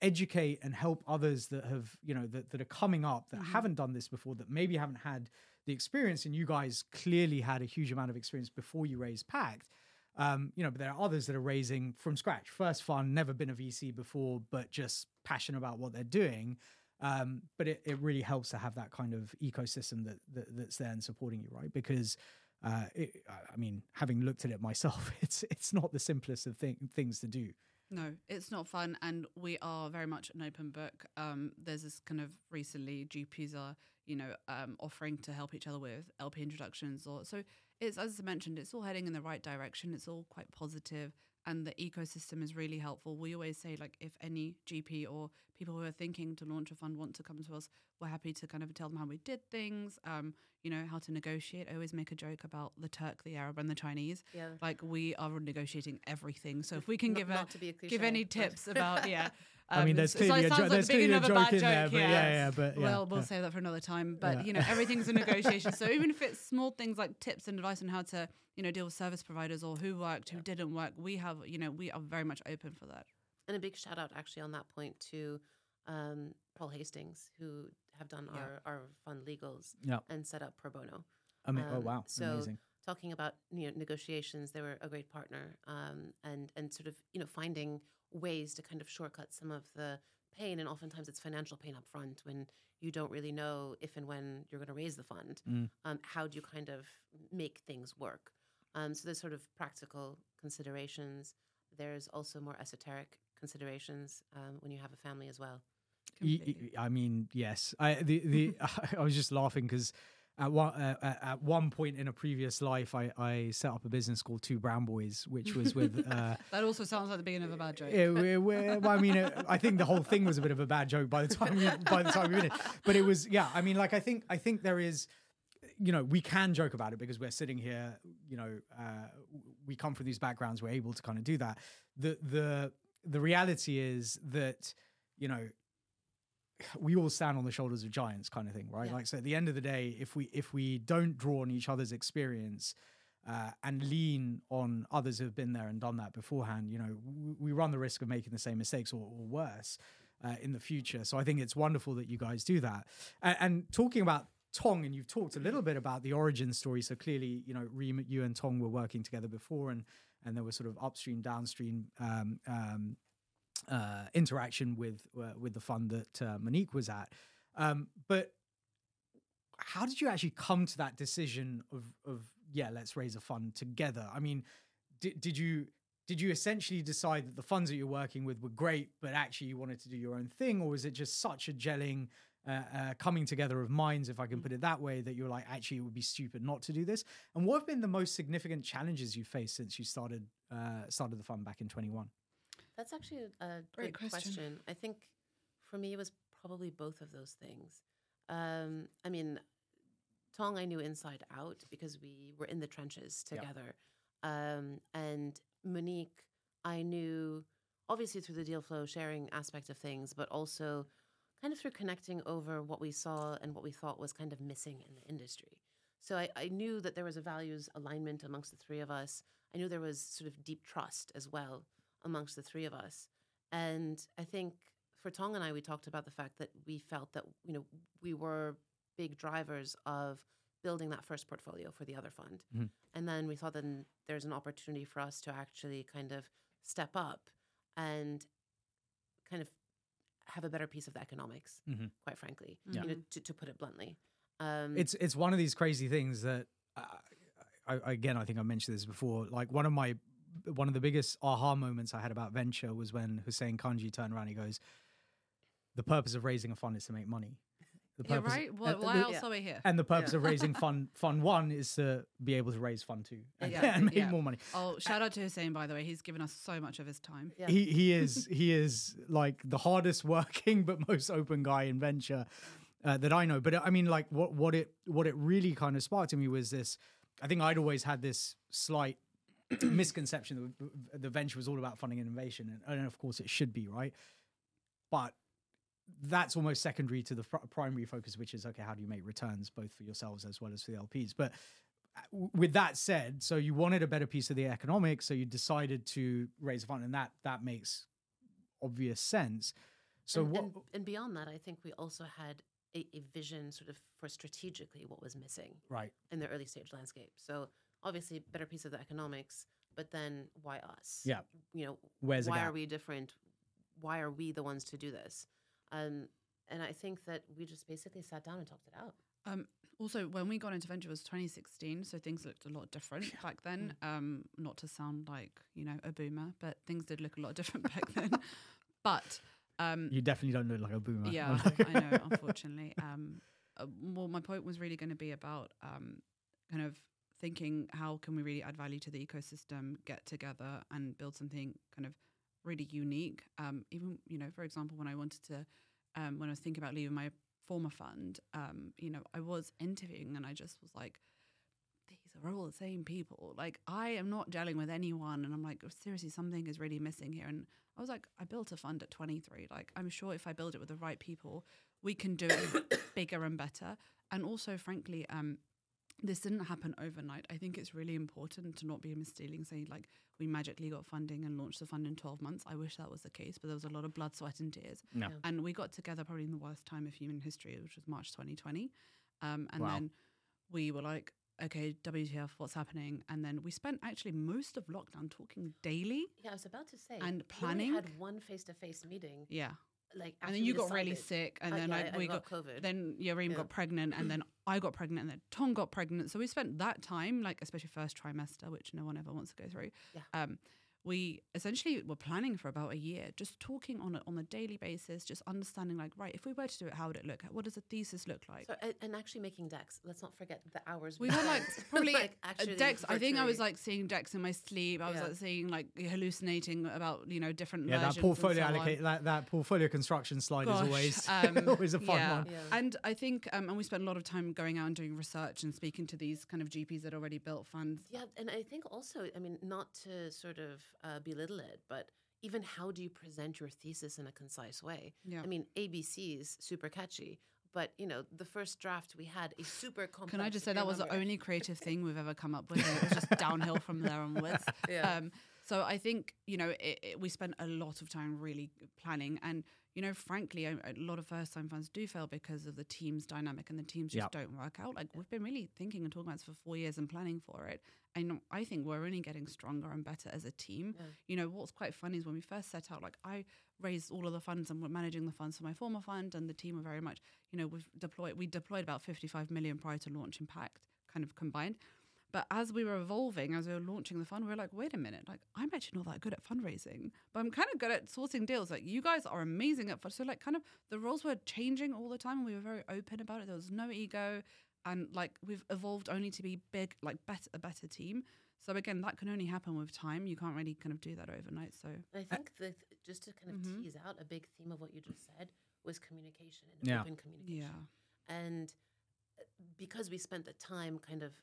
[SPEAKER 1] educate and help others that have you know that, that are coming up that haven't done this before that maybe haven't had the experience and you guys clearly had a huge amount of experience before you raised pact um, you know but there are others that are raising from scratch first fund never been a vc before but just passionate about what they're doing um, but it, it really helps to have that kind of ecosystem that, that that's there and supporting you right because uh, it, I- mean, having looked at it myself, it's it's not the simplest of thing, things to do.
[SPEAKER 2] No, it's not fun, and we are very much an open book. Um, there's this kind of recently GPs are you know um, offering to help each other with LP introductions, or so it's as I mentioned, it's all heading in the right direction. It's all quite positive, and the ecosystem is really helpful. We always say like if any GP or people who are thinking to launch a fund want to come to us, we're happy to kind of tell them how we did things. Um, you know how to negotiate. I always make a joke about the Turk, the Arab, and the Chinese.
[SPEAKER 3] Yeah.
[SPEAKER 2] Like we are negotiating everything. So if we can
[SPEAKER 3] Not-
[SPEAKER 2] give a
[SPEAKER 3] not to be a
[SPEAKER 2] give any tips about yeah
[SPEAKER 1] I mean,
[SPEAKER 2] Um,
[SPEAKER 1] there's
[SPEAKER 2] so- so
[SPEAKER 1] clearly a, jo-
[SPEAKER 2] like
[SPEAKER 1] there's
[SPEAKER 2] the beginning
[SPEAKER 1] clearly a
[SPEAKER 2] of
[SPEAKER 1] joke
[SPEAKER 2] bad
[SPEAKER 1] in there,
[SPEAKER 2] joke,
[SPEAKER 1] but yeah,
[SPEAKER 2] yeah.
[SPEAKER 1] yeah, but yeah,
[SPEAKER 2] well, we'll
[SPEAKER 1] yeah.
[SPEAKER 2] save that for another time. But
[SPEAKER 1] Yeah.
[SPEAKER 2] you know, everything's a negotiation. so even if it's small things like tips and advice on how to, you know, deal with service providers or who worked, who didn't work, we have, you know, we are very much open for that.
[SPEAKER 3] And a big shout out actually on that point to um, Paul Hastings, who have done
[SPEAKER 2] Yeah.
[SPEAKER 3] our, our fund legals
[SPEAKER 1] Yeah.
[SPEAKER 3] and set up pro bono.
[SPEAKER 1] I mean, oh
[SPEAKER 3] Um,
[SPEAKER 1] wow,
[SPEAKER 3] so
[SPEAKER 1] amazing.
[SPEAKER 3] talking about you know negotiations, they were a great partner, um, and and sort of you know finding ways to kind of shortcut some of the pain, and oftentimes it's financial pain up front when you don't really know if and when you're going to raise the fund.
[SPEAKER 1] Mm.
[SPEAKER 3] Um, how do you kind of make things work? Um, so there's sort of practical considerations. There's also more esoteric considerations um, when you have a family as well.
[SPEAKER 1] Y-
[SPEAKER 2] Completely.
[SPEAKER 1] y- I mean, yes. I the the I was just laughing because at one uh, at- at one point in a previous life, I I set up a business called Two Brown Boys, which was with. Uh,
[SPEAKER 2] That also sounds like the beginning of a bad joke.
[SPEAKER 1] it- we- we- well, I mean, uh, I think the whole thing was a bit of a bad joke by the time we, by the time we finished. But it was, yeah. I mean, like I think I think there is, you know, we can joke about it because we're sitting here. You know, uh, we come from these backgrounds. We're able to kind of do that. The the the reality is that, you know, we all stand on the shoulders of giants, kind of thing, right?
[SPEAKER 3] Yeah.
[SPEAKER 1] Like, so at the end of the day, if we if we don't draw on each other's experience uh, and lean on others who have been there and done that beforehand, you know, w- we run the risk of making the same mistakes or, or worse uh, in the future. So I think it's wonderful that you guys do that. And, and talking about Tong, and you've talked a little bit about the origin story. So clearly, you know, Reem, you and Tong were working together before, and and there was sort of upstream, downstream. Um, um, uh, interaction with uh, with the fund that uh, Monik was at. Um, but how did you actually come to that decision of of yeah, let's raise a fund together? I mean, did did you did you essentially decide that the funds that you're working with were great, but actually you wanted to do your own thing, or was it just such a gelling? Uh, uh, coming together of minds, if I can put it that way, that you're like, actually, it would be stupid not to do this. And what have been the most significant challenges you faced since you started uh, started the fund back in 21?
[SPEAKER 3] That's actually a,
[SPEAKER 2] Great
[SPEAKER 3] good
[SPEAKER 2] question.
[SPEAKER 3] question. I think for me, it was probably both of those things. Um, I mean, Tong I knew inside out because we were in the trenches
[SPEAKER 1] Yeah.
[SPEAKER 3] together. Um, and Monik, I knew obviously through the deal flow sharing aspect of things, but also kind of through connecting over what we saw and what we thought was kind of missing in the industry. So I, I knew that there was a values alignment amongst the three of us. I knew there was sort of deep trust as well amongst the three of us. And I think for Tong and I, we talked about the fact that we felt that, you know, we were big drivers of building that first portfolio for the other fund.
[SPEAKER 1] Mhm.
[SPEAKER 3] And then we thought then there's an opportunity for us to actually kind of step up and kind of have a better piece of the economics,
[SPEAKER 1] Mhm.
[SPEAKER 3] quite frankly,
[SPEAKER 1] Yeah.
[SPEAKER 3] you know, to, to put it bluntly. Um,
[SPEAKER 1] it's it's one of these crazy things that uh, I, I, again I think I mentioned this before. Like one of my one of the biggest aha moments I had about venture was when Hussein Kanji turned around. and He goes, "The purpose of raising a fund is to make money." The
[SPEAKER 2] Yeah,
[SPEAKER 1] purpose-
[SPEAKER 2] right?
[SPEAKER 1] and-
[SPEAKER 2] Why, why
[SPEAKER 1] the-
[SPEAKER 2] else are we here?
[SPEAKER 1] And the purpose
[SPEAKER 3] Yeah.
[SPEAKER 1] of raising fund fund one is to be able to raise fund two and,
[SPEAKER 2] Yeah,
[SPEAKER 1] and make
[SPEAKER 2] yeah.
[SPEAKER 1] more money.
[SPEAKER 2] Oh, shout out to Hussein, by the way. He's given us so much of his time.
[SPEAKER 3] Yeah.
[SPEAKER 1] He he is he is like the hardest working but most open guy in venture uh, that I know. But I mean, like what what it what it really kind of sparked in me was this. I think I'd always had this slight misconception that the venture was all about funding innovation, and, and of course it should be, right? But that's almost secondary to the fr- primary focus, which is okay, how do you make returns both for yourselves as well as for the LPs? But uh, with that said, so you wanted a better piece of the economics, so you decided to raise a fund, and that that makes obvious sense. So
[SPEAKER 3] and,
[SPEAKER 1] what?
[SPEAKER 3] and, and beyond that, I think we also had a, a vision sort of for strategically what was missing
[SPEAKER 1] right.
[SPEAKER 3] in the early stage landscape. So obviously, better piece of the economics, but then why us?
[SPEAKER 1] Yeah.
[SPEAKER 3] You know,
[SPEAKER 1] Where's
[SPEAKER 3] why are we different? Why are we the ones to do this? Um, and I think that we just basically sat down and talked it out.
[SPEAKER 2] Um, also, when we got into venture was 2016, so things looked a lot different back then. Um, not to sound like you know a boomer, but things did look a lot different back then. But um,
[SPEAKER 1] You definitely don't look like a boomer.
[SPEAKER 2] yeah, I know. Unfortunately, um, uh, well, my point was really going to be about um, kind of thinking how can we really add value to the ecosystem, get together, and build something kind of really unique. Um, even you know, for example, when I wanted to, um, when I was thinking about leaving my former fund, um, you know, I was interviewing and I just was like, these are all the same people. Like I am not gelling with anyone, and I'm like, seriously, something is really missing here. And I was like, I built a fund at 23. Like I'm sure if I build it with the right people, we can do it bigger and better. And also, frankly, um, this didn't happen overnight. I think it's really important to not be misleading, saying like we magically got funding and launched the fund in 12 months. I wish that was the case, but there was a lot of blood, sweat, and tears.
[SPEAKER 1] No.
[SPEAKER 3] Yeah.
[SPEAKER 2] And we got together probably in the worst time of human history, which was March 2020. Um, and
[SPEAKER 1] Wow.
[SPEAKER 2] then we were like, okay, WTF, what's happening? And then we spent actually most of lockdown talking daily.
[SPEAKER 3] Yeah, I was about to say.
[SPEAKER 2] And planning.
[SPEAKER 3] we had one face-to-face meeting.
[SPEAKER 2] Yeah.
[SPEAKER 3] Like,
[SPEAKER 2] And then you got really sick. And
[SPEAKER 3] Uh,
[SPEAKER 2] then
[SPEAKER 3] yeah,
[SPEAKER 2] I,
[SPEAKER 3] I
[SPEAKER 2] we
[SPEAKER 3] got
[SPEAKER 2] got,
[SPEAKER 3] COVID.
[SPEAKER 2] Then Yareem
[SPEAKER 3] Yeah.
[SPEAKER 2] got pregnant. And then I got pregnant. And then Tom got pregnant. So we spent that time, like especially first trimester, which no one ever wants to go through.
[SPEAKER 3] Yeah.
[SPEAKER 2] Um, we essentially were planning for about a year, just talking on a, on a daily basis, just understanding like, right, if we were to do it, how would it look? What does a thesis look like?
[SPEAKER 3] So, and actually making decks. Let's not forget the hours
[SPEAKER 2] we were like probably
[SPEAKER 3] like,
[SPEAKER 2] uh,
[SPEAKER 3] actually
[SPEAKER 2] decks. I think I was like seeing decks in my sleep. I was
[SPEAKER 3] Yeah.
[SPEAKER 2] like seeing like hallucinating about you know different
[SPEAKER 1] Yeah, that portfolio
[SPEAKER 2] so
[SPEAKER 1] allocate that, that portfolio construction slide
[SPEAKER 2] Gosh,
[SPEAKER 1] is always
[SPEAKER 2] um,
[SPEAKER 1] always a fun
[SPEAKER 2] yeah.
[SPEAKER 1] one.
[SPEAKER 3] Yeah.
[SPEAKER 2] And I think, um, and we spent a lot of time going out and doing research and speaking to these kind of GPs that already built funds.
[SPEAKER 3] Yeah, and I think also, I mean, not to sort of uh, belittle it, but even how do you present your thesis in a concise way?
[SPEAKER 2] Yeah.
[SPEAKER 3] I mean, ABC's super catchy, but you know, the first draft we had a super complex.
[SPEAKER 2] Can I just say that was the only creative thing we've ever come up with? It was just downhill from there onwards.
[SPEAKER 3] Yeah.
[SPEAKER 2] Um, so I think you know it, it, we spent a lot of time really planning, and you know, frankly, a, a lot of first-time funds do fail because of the team's dynamic, and the teams just
[SPEAKER 1] Yep.
[SPEAKER 2] don't work out. Like we've been really thinking and talking about this for four years and planning for it, and I think we're only getting stronger and better as a team.
[SPEAKER 3] Yeah.
[SPEAKER 2] You know, what's quite funny is when we first set out, like I raised all of the funds and we're managing the funds for my former fund, and the team are very much, you know, we've deployed we deployed about 55 million prior to launch Impact, kind of combined. But as we were evolving, as we were launching the fund, we were like, wait a minute, like I'm actually not that good at fundraising, but I'm kind of good at sourcing deals. Like you guys are amazing at fun. So like kind of the roles were changing all the time and we were very open about it. There was no ego. And like we've evolved only to be big, like better a better team. So again, that can only happen with time. You can't really kind of do that overnight. So
[SPEAKER 3] I think that just to kind of
[SPEAKER 2] Mhm.
[SPEAKER 3] tease out a big theme of what you just said was communication and
[SPEAKER 1] Yeah.
[SPEAKER 3] open communication.
[SPEAKER 2] yeah.
[SPEAKER 3] And uh, because we spent the time kind of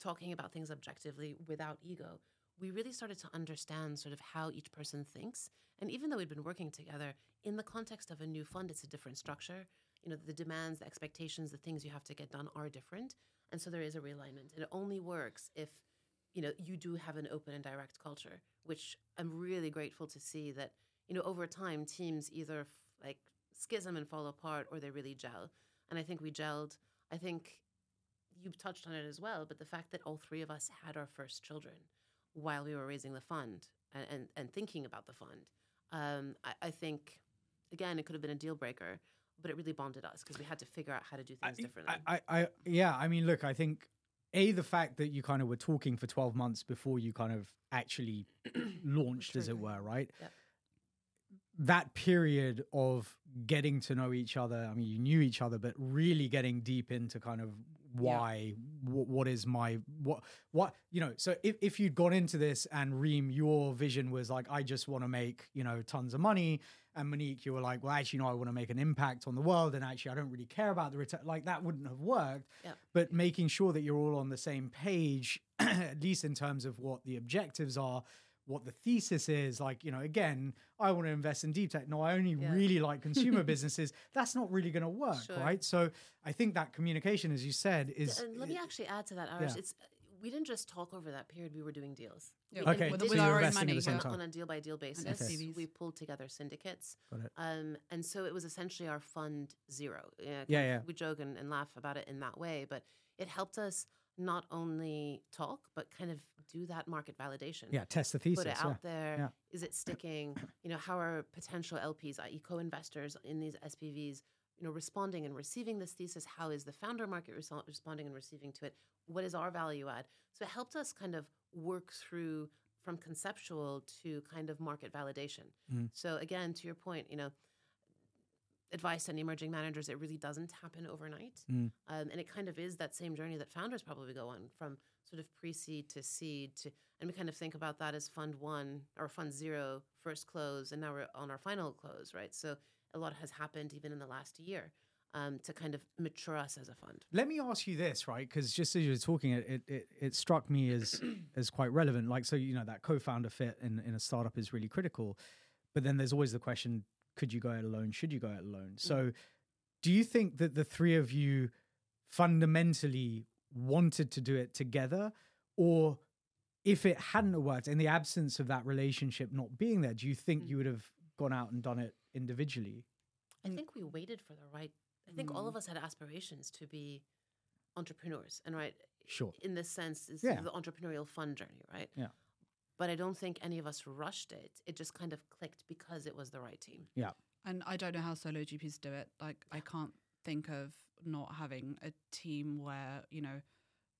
[SPEAKER 3] talking about things objectively without ego, we really started to understand sort of how each person thinks. And even though we'd been working together in the context of a new fund, it's a different structure. You know, the demands, the expectations, the things you have to get done are different. And so there is a realignment. And it only works if, you know, you do have an open and direct culture, which I'm really grateful to see that, you know, over time, teams either f- like schism and fall apart or they really gel. And I think we gelled. I think you've touched on it as well, but the fact that all three of us had our first children while we were raising the fund and, and, and thinking about the fund, um, I, I think, again, it could have been a deal breaker, but it really bonded us because we had to figure out how to do things differently.
[SPEAKER 1] I, I, I, yeah, I mean, look, I think a the fact that you kind of were talking for twelve months before you kind of actually launched, as it were, right?
[SPEAKER 3] Yep.
[SPEAKER 1] That period of getting to know each other. I mean, you knew each other, but really getting deep into kind of why, wh- what is my what, what you know. So if if you'd gone into this and Reem, your vision was like, I just want to make you know tons of money, and Monik, you were like, well, actually, no, I want to make an impact on the world, and actually, I don't really care about the return. Like that wouldn't have worked.
[SPEAKER 3] Yeah.
[SPEAKER 1] But making sure that you're all on the same page, at least in terms of what the objectives are, what the thesis is. Like, you know, again, I want to invest in deep tech. No, I only
[SPEAKER 3] Yeah.
[SPEAKER 1] really like consumer businesses. That's not really going to work,
[SPEAKER 3] Sure.
[SPEAKER 1] right? So I think that communication, as you said, is
[SPEAKER 3] and let me actually add to that, Aarish.
[SPEAKER 1] Yeah.
[SPEAKER 3] It's we didn't just talk over that period; we were doing deals.
[SPEAKER 2] Yeah,
[SPEAKER 3] We-
[SPEAKER 1] Okay,
[SPEAKER 3] and
[SPEAKER 2] with,
[SPEAKER 3] we
[SPEAKER 1] so
[SPEAKER 2] with our own
[SPEAKER 1] investing at
[SPEAKER 2] money.
[SPEAKER 1] the same
[SPEAKER 2] yeah.
[SPEAKER 1] time.
[SPEAKER 3] on a deal by deal basis.
[SPEAKER 2] SPVs.
[SPEAKER 3] We pulled together syndicates.
[SPEAKER 1] Got it.
[SPEAKER 3] Um, and so it was essentially our fund zero. Yeah, kind
[SPEAKER 1] Yeah, yeah.
[SPEAKER 3] We joke and, and laugh about it in that way, but it helped us not only talk, but kind of do that market validation.
[SPEAKER 1] yeah, test the thesis.
[SPEAKER 3] Put it
[SPEAKER 1] yeah.
[SPEAKER 3] out there. Is
[SPEAKER 1] Yeah.
[SPEAKER 3] it sticking? You know, how are potential LPs, i.e., co-investors in these SPVs, you know, responding and receiving this thesis? How is the founder market reso- responding and receiving to it? What is our value add? So it helped us kind of work through from conceptual to kind of market validation.
[SPEAKER 1] Mhm.
[SPEAKER 3] So again, to your point, you know, advice on emerging managers, it really doesn't happen overnight.
[SPEAKER 1] Mm.
[SPEAKER 3] Um, and it kind of is that same journey that founders probably go on from sort of pre-seed to seed to, and we kind of think about that as fund one or fund zero, first close, and now we're on our final close, right? So a lot has happened even in the last year. um, to kind of mature us as a fund.
[SPEAKER 1] Let me ask you this, right? Because just as you were talking, it, it it it struck me as as quite relevant. Like, so you know that co-founder fit in in a startup is really critical, but then there's always the question: Could you go it alone? Should you go it alone? Mm. So, do you think that the three of you fundamentally wanted to do it together, or if it hadn't worked in the absence of that relationship not being there, do you think you mm. would have gone out and done it individually?
[SPEAKER 3] I think we waited for the right. I think all mm. of us had aspirations to be entrepreneurs, and right,
[SPEAKER 1] Sure.
[SPEAKER 3] in this sense, is
[SPEAKER 1] Yeah.
[SPEAKER 3] the entrepreneurial fun journey, right?
[SPEAKER 1] Yeah.
[SPEAKER 3] But I don't think any of us rushed it. It just kind of clicked because it was the right team.
[SPEAKER 1] Yeah.
[SPEAKER 2] And I don't know how solo GPs do it. Like I can't think of not having a team where you know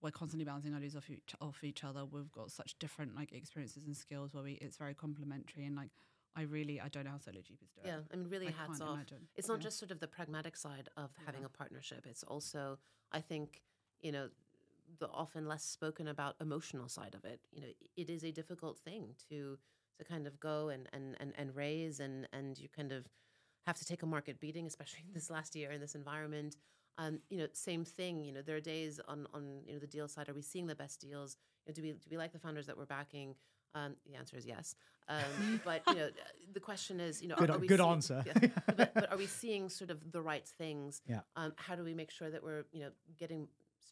[SPEAKER 2] we're constantly bouncing ideas off each off each other. We've got such different like experiences and skills where we it's very complementary and like I really I don't know how solo GPs do it.
[SPEAKER 3] Yeah, I mean, really
[SPEAKER 2] I
[SPEAKER 3] hats off.
[SPEAKER 2] imagine.
[SPEAKER 3] It's not
[SPEAKER 2] Yeah.
[SPEAKER 3] just sort of the pragmatic side of having
[SPEAKER 2] Yeah.
[SPEAKER 3] a partnership. It's also, I think, you know, the often less spoken about emotional side of it. You know, it is a difficult thing to to kind of go and and and, and raise, and and you kind of have to take a market beating, especially this last year in this environment. Um, you know, same thing. You know, there are days on on you know the deal side. Are we seeing the best deals? You know, do we do we like the founders that we're backing? Um, the answer is yes. Um, but you know, the question is, you know,
[SPEAKER 1] Good-
[SPEAKER 3] are we
[SPEAKER 1] good
[SPEAKER 3] seeing-
[SPEAKER 1] answer.
[SPEAKER 3] but, but are we seeing sort of the right things?
[SPEAKER 1] Yeah.
[SPEAKER 3] Um, how do we make sure that we're, you know, getting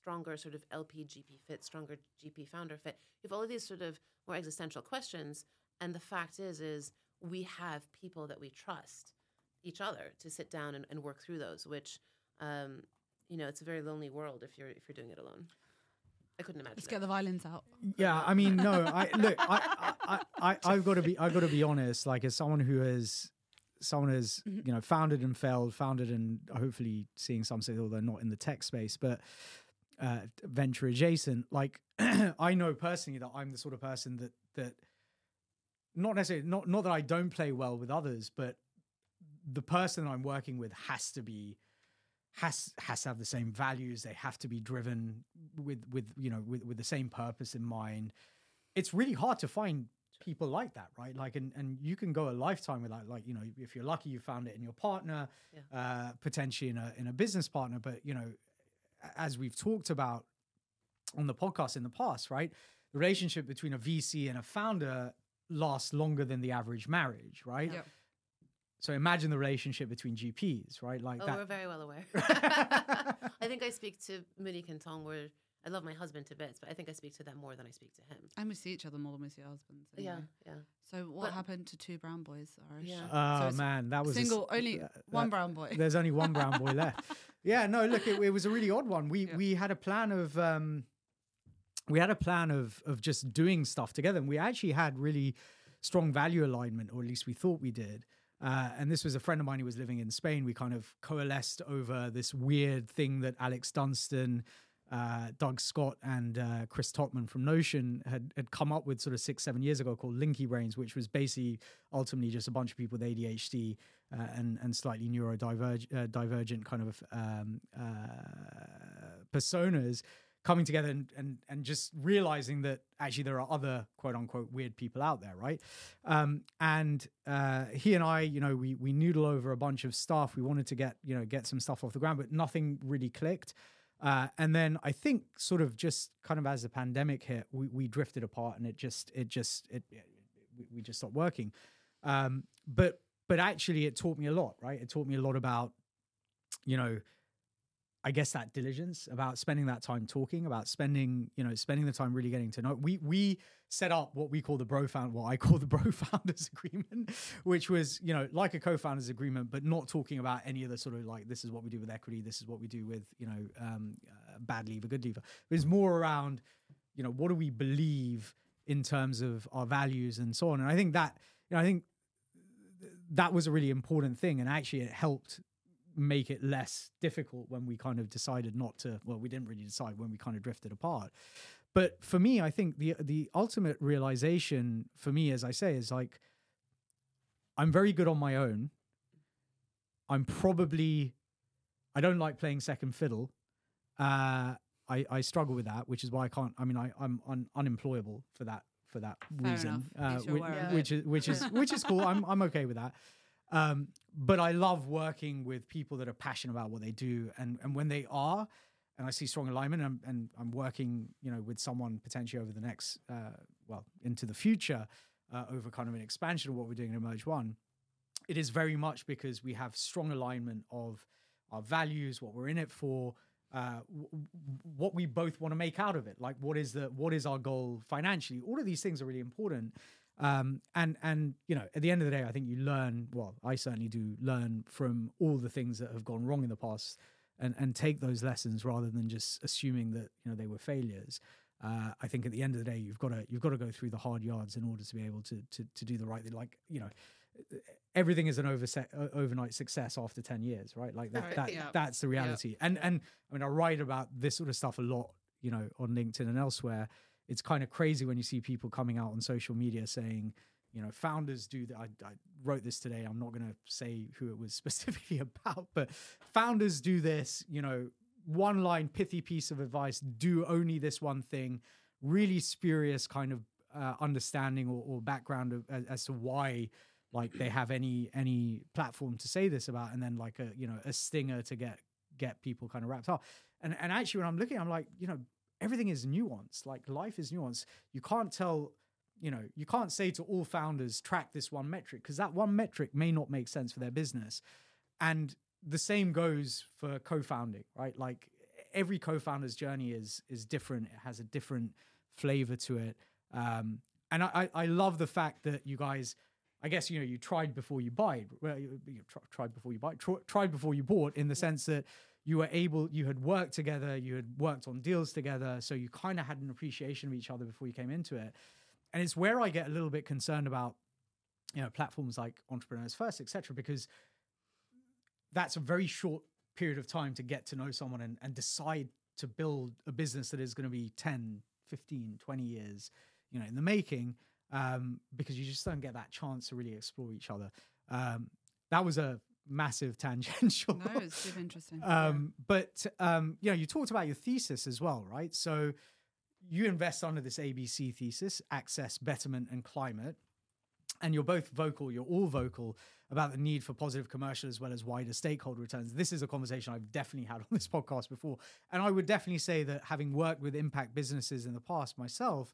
[SPEAKER 3] stronger sort of LP GP fit, stronger GP founder fit? You have all of these sort of more existential questions, and the fact is, is we have people that we trust each other to sit down and, and work through those. Which, um, you know, it's a very lonely world if you're if you're doing it alone. I couldn't imagine.
[SPEAKER 2] Let's
[SPEAKER 3] it.
[SPEAKER 2] get the violins out.
[SPEAKER 1] Yeah, I mean, no, I look, I, I, I, I've got to be, I've got to be honest. Like, as someone who has, someone has, you know, founded and failed, founded and hopefully seeing some success, although not in the tech space, but uh, venture adjacent. Like, I know personally that I'm the sort of person that that, not necessarily, not not that I don't play well with others, but the person I'm working with has to be has has to have the same values they have to be driven with with you know with, with the same purpose in mind it's really hard to find people like that right like and, and you can go a lifetime without like you know if you're lucky you found it in your partner
[SPEAKER 3] Yeah.
[SPEAKER 1] uh potentially in a in a business partner but you know as we've talked about on the podcast in the past right the relationship between a vc and a founder lasts longer than the average marriage right
[SPEAKER 2] Yep.
[SPEAKER 1] so imagine the relationship between gps right like
[SPEAKER 3] Oh,
[SPEAKER 1] that
[SPEAKER 3] we're very well aware. I think I speak to Monik and Tom. Where I love my husband to bits, but I think I speak to them more than I speak to him.
[SPEAKER 2] And we see each other more than we see our husbands.
[SPEAKER 3] Yeah,
[SPEAKER 2] anyway.
[SPEAKER 3] yeah.
[SPEAKER 2] So what
[SPEAKER 3] But-
[SPEAKER 2] happened to two brown boys, Aarish?
[SPEAKER 3] Yeah.
[SPEAKER 1] Oh
[SPEAKER 2] So
[SPEAKER 1] man, that was a s-
[SPEAKER 2] single, only
[SPEAKER 1] that-
[SPEAKER 2] one
[SPEAKER 1] that-
[SPEAKER 2] brown boy.
[SPEAKER 1] There's only one brown boy left. Yeah, no, look, it, it was a really odd one. We
[SPEAKER 2] Yeah.
[SPEAKER 1] we had a plan of um, we had a plan of of just doing stuff together, and we actually had really strong value alignment, or at least we thought we did. Uh, and this was a friend of mine who was living in Spain. We kind of coalesced over this weird thing that Alex Dunsdon, uh, Doug Scott, and uh, Chris Tottman from Notion had, had come up with sort of six, seven years ago called Linky Brains, which was basically ultimately just a bunch of people with ADHD uh, and, and slightly neurodivergent uh, divergent kind of um, uh, personas coming together and, and and just realizing that actually there are other quote unquote weird people out there, right? Um, and uh, he and I, you know, we we noodle over a bunch of stuff. We wanted to get you know get some stuff off the ground, but nothing really clicked. Uh, and then I think sort of just kind of as the pandemic hit, we, we drifted apart, and it just it just it, it we, we just stopped working. Um, but but actually, it taught me a lot, right? It taught me a lot about you know I guess that diligence about spending that time talking, about spending, you know, spending the time really getting to know. We we set up what we call the bro found, what I call the bro founders agreement, which was, you know, like a co-founders agreement, but not talking about any of the sort of like this is what we do with equity, this is what we do with, you know, um, uh, bad leaver, good leaver. It was more around, you know, what do we believe in terms of our values and so on. And I think that, you know, I think that was a really important thing, and actually it helped make it less difficult when we kind of decided not to well we didn't really decide when we kind of drifted apart. But for me i think the the ultimate realization for me as i say is like i'm very good on my own. I'm probably i don't like playing second fiddle. Uh i i struggle with that which is why i can't i mean i i'm un, unemployable for that for that
[SPEAKER 2] Fair
[SPEAKER 1] reason. Uh, which, which is which is which is cool. I'm i'm okay with that Um, but I love working with people that are passionate about what they do, and and when they are, and I see strong alignment, and, and I'm working, you know, with someone potentially over the next, uh, well, into the future, uh, over kind of an expansion of what we're doing in Emerge One. It is very much because we have strong alignment of our values, what we're in it for, uh, w- what we both want to make out of it. Like, what is the what is our goal financially? All of these things are really important. Um, and and you know, at the end of the day, I think you learn. Well, I certainly do learn from all the things that have gone wrong in the past, and and take those lessons rather than just assuming that you know they were failures. Uh, I think at the end of the day, you've got to you've got to go through the hard yards in order to be able to to to do the right thing. Like you know, everything is an over overnight success after 10 years right like that, that
[SPEAKER 2] yeah.
[SPEAKER 1] that's the reality and and i mean i write about this sort of stuff a lot you know on linkedin and elsewhere it's kind of crazy when you see people coming out on social media saying you know founders do that I, I wrote this today i'm not going to say who it was specifically about but founders do this you know one line pithy piece of advice do only this one thing. Really spurious kind of uh, understanding or, or background of, as, as to why like they have any any platform to say this about and then like a you know a stinger to get get people kind of wrapped up. And and actually when i'm looking i'm like you know everything is nuanced like life is nuanced you can't tell you know you can't say to all founders track this one metric because that one metric may not make sense for their business and the same goes for co-founding right like every co-founder's journey is is different it has a different flavor to it um and i i love the fact that you guys I guess you know you tried before you buy. Well, you, you tried before you buy. Tr- tried before you bought, in the sense that you were able, you had worked together, you had worked on deals together, so you kind of had an appreciation of each other before you came into it. And it's where I get a little bit concerned about, you know, platforms like Entrepreneurs First, etc., because that's a very short period of time to get to know someone and, and decide to build a business that is going to be 10, 15, 20 years, you know, in the making um, because you just don't get that chance to really explore each other. Um, that was a massive tangential.
[SPEAKER 2] No, it's super interesting. Yeah.
[SPEAKER 1] um, but um, you know, you talked about your thesis as well, right? So you invest under this ABC thesis: access, betterment, and climate. And you're both vocal. You're all vocal about the need for positive commercial as well as wider stakeholder returns. This is a conversation I've definitely had on this podcast before, and I would definitely say that having worked with impact businesses in the past myself,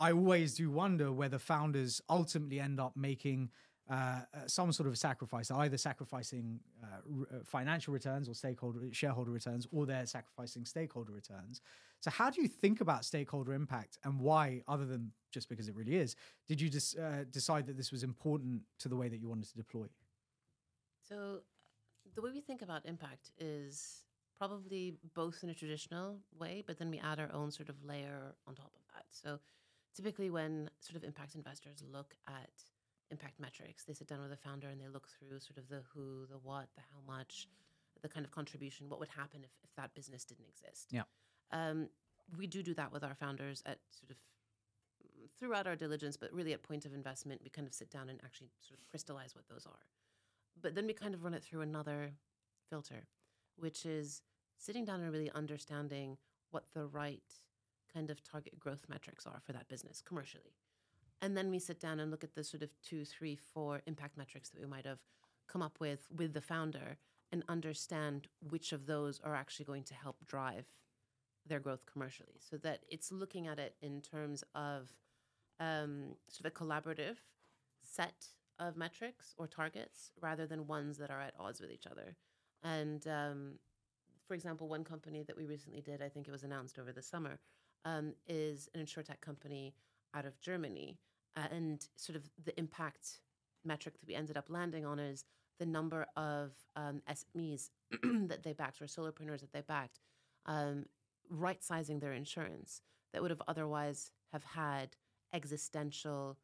[SPEAKER 1] I always do wonder whether founders ultimately end up making uh, uh, some sort of sacrifice, either sacrificing uh, uh, financial returns or stakeholder shareholder returns, or they're sacrificing stakeholder returns. So, how do you think about stakeholder impact, and why, other than just because it really is, did you uh, decide that this was important to the way that you wanted to deploy?
[SPEAKER 3] So, the way we think about impact is probably both in a traditional way, but then we add our own sort of layer on top of that. So, typically, when sort of impact investors look at impact metrics, they sit down with a founder and they look through sort of the who, the what, the how much, the kind of contribution, what would happen if, if that business didn't exist.
[SPEAKER 1] Yeah.
[SPEAKER 3] Um, we do do that with our founders at sort of throughout our diligence, but really at point of investment, we kind of sit down and actually sort of crystallize what those are. But then we kind of run it through another filter, which is sitting down and really understanding what the right kind of target growth metrics are for that business commercially. And then we sit down and look at the sort of two, three, four impact metrics that we might have come up with with the founder and understand which of those are actually going to help drive their growth commercially. So that it's looking at it in terms of um, sort of a collaborative set of metrics or targets rather than ones that are at odds with each other. And um, for example, one company that we recently did, I think it was announced over the summer, um, is an insurtech company out of Germany. Uh, and sort of the impact metric that we ended up landing on is the number of um, SMEs that they backed or solopreneurs that they backed, um, right sizing their insurance that would have otherwise have had existential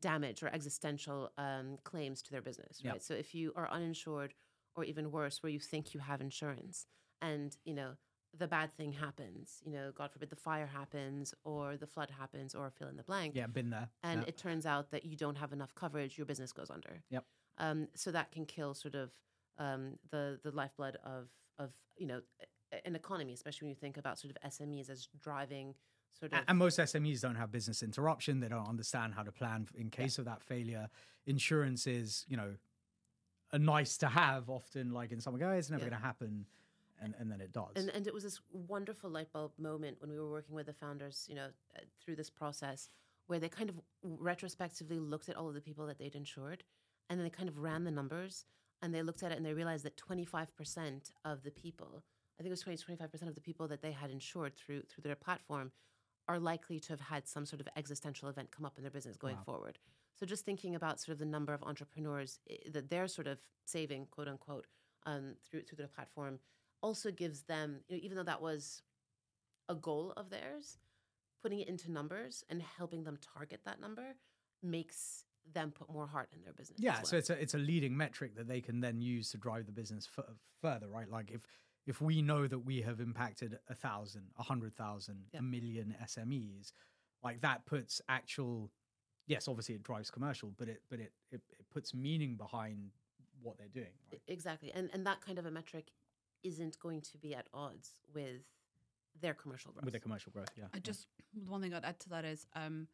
[SPEAKER 3] damage or existential um, claims to their business,
[SPEAKER 1] Yep.
[SPEAKER 3] right? So if you are uninsured or even worse, where you think you have insurance and, you know, the bad thing happens, you know, God forbid the fire happens or the flood happens or fill in the blank.
[SPEAKER 1] Yeah, been there.
[SPEAKER 3] And
[SPEAKER 1] Yeah.
[SPEAKER 3] it turns out that you don't have enough coverage, your business goes under.
[SPEAKER 1] Yep.
[SPEAKER 3] Um, so that can kill sort of um, the the lifeblood of of you know an economy, especially when you think about sort of SMEs as driving sort of
[SPEAKER 1] And most SMEs don't have business interruption. They don't understand how to plan in case of that failure. Insurance is, you know, a nice to have often, like in some go, "Oh, it's never
[SPEAKER 3] Yeah.
[SPEAKER 1] going to happen. And, and then it does.
[SPEAKER 3] and and it was this wonderful light bulb moment when we were working with the founders, you know, uh, through this process where they kind of retrospectively looked at all of the people that they'd insured, and then they kind of ran the numbers and they looked at it and they realized that 25% of the people, I think it was 20 25% of the people that they had insured through through their platform are likely to have had some sort of existential event come up in their business going
[SPEAKER 1] Wow.
[SPEAKER 3] forward. So just thinking about sort of the number of entrepreneurs eh, that they're sort of saving, quote unquote, um, through through their platform, also gives them, you know, even though that was a goal of theirs, putting it into numbers and helping them target that number makes them put more heart in their business.
[SPEAKER 1] yeah,
[SPEAKER 3] well.
[SPEAKER 1] so it's a it's a leading metric that they can then use to drive the business f- further, right? Like if if we know that we have impacted a thousand, a hundred thousand,
[SPEAKER 3] Yeah.
[SPEAKER 1] a million SMEs, like that puts actual, yes, obviously it drives commercial, but it but it it, it puts meaning behind what they're doing. Right?
[SPEAKER 3] Exactly. And and that kind of a metric isn't going to be at odds with their commercial growth.
[SPEAKER 1] With the commercial growth, yeah.
[SPEAKER 2] I
[SPEAKER 1] yeah.
[SPEAKER 2] just one thing I'd add to that is um,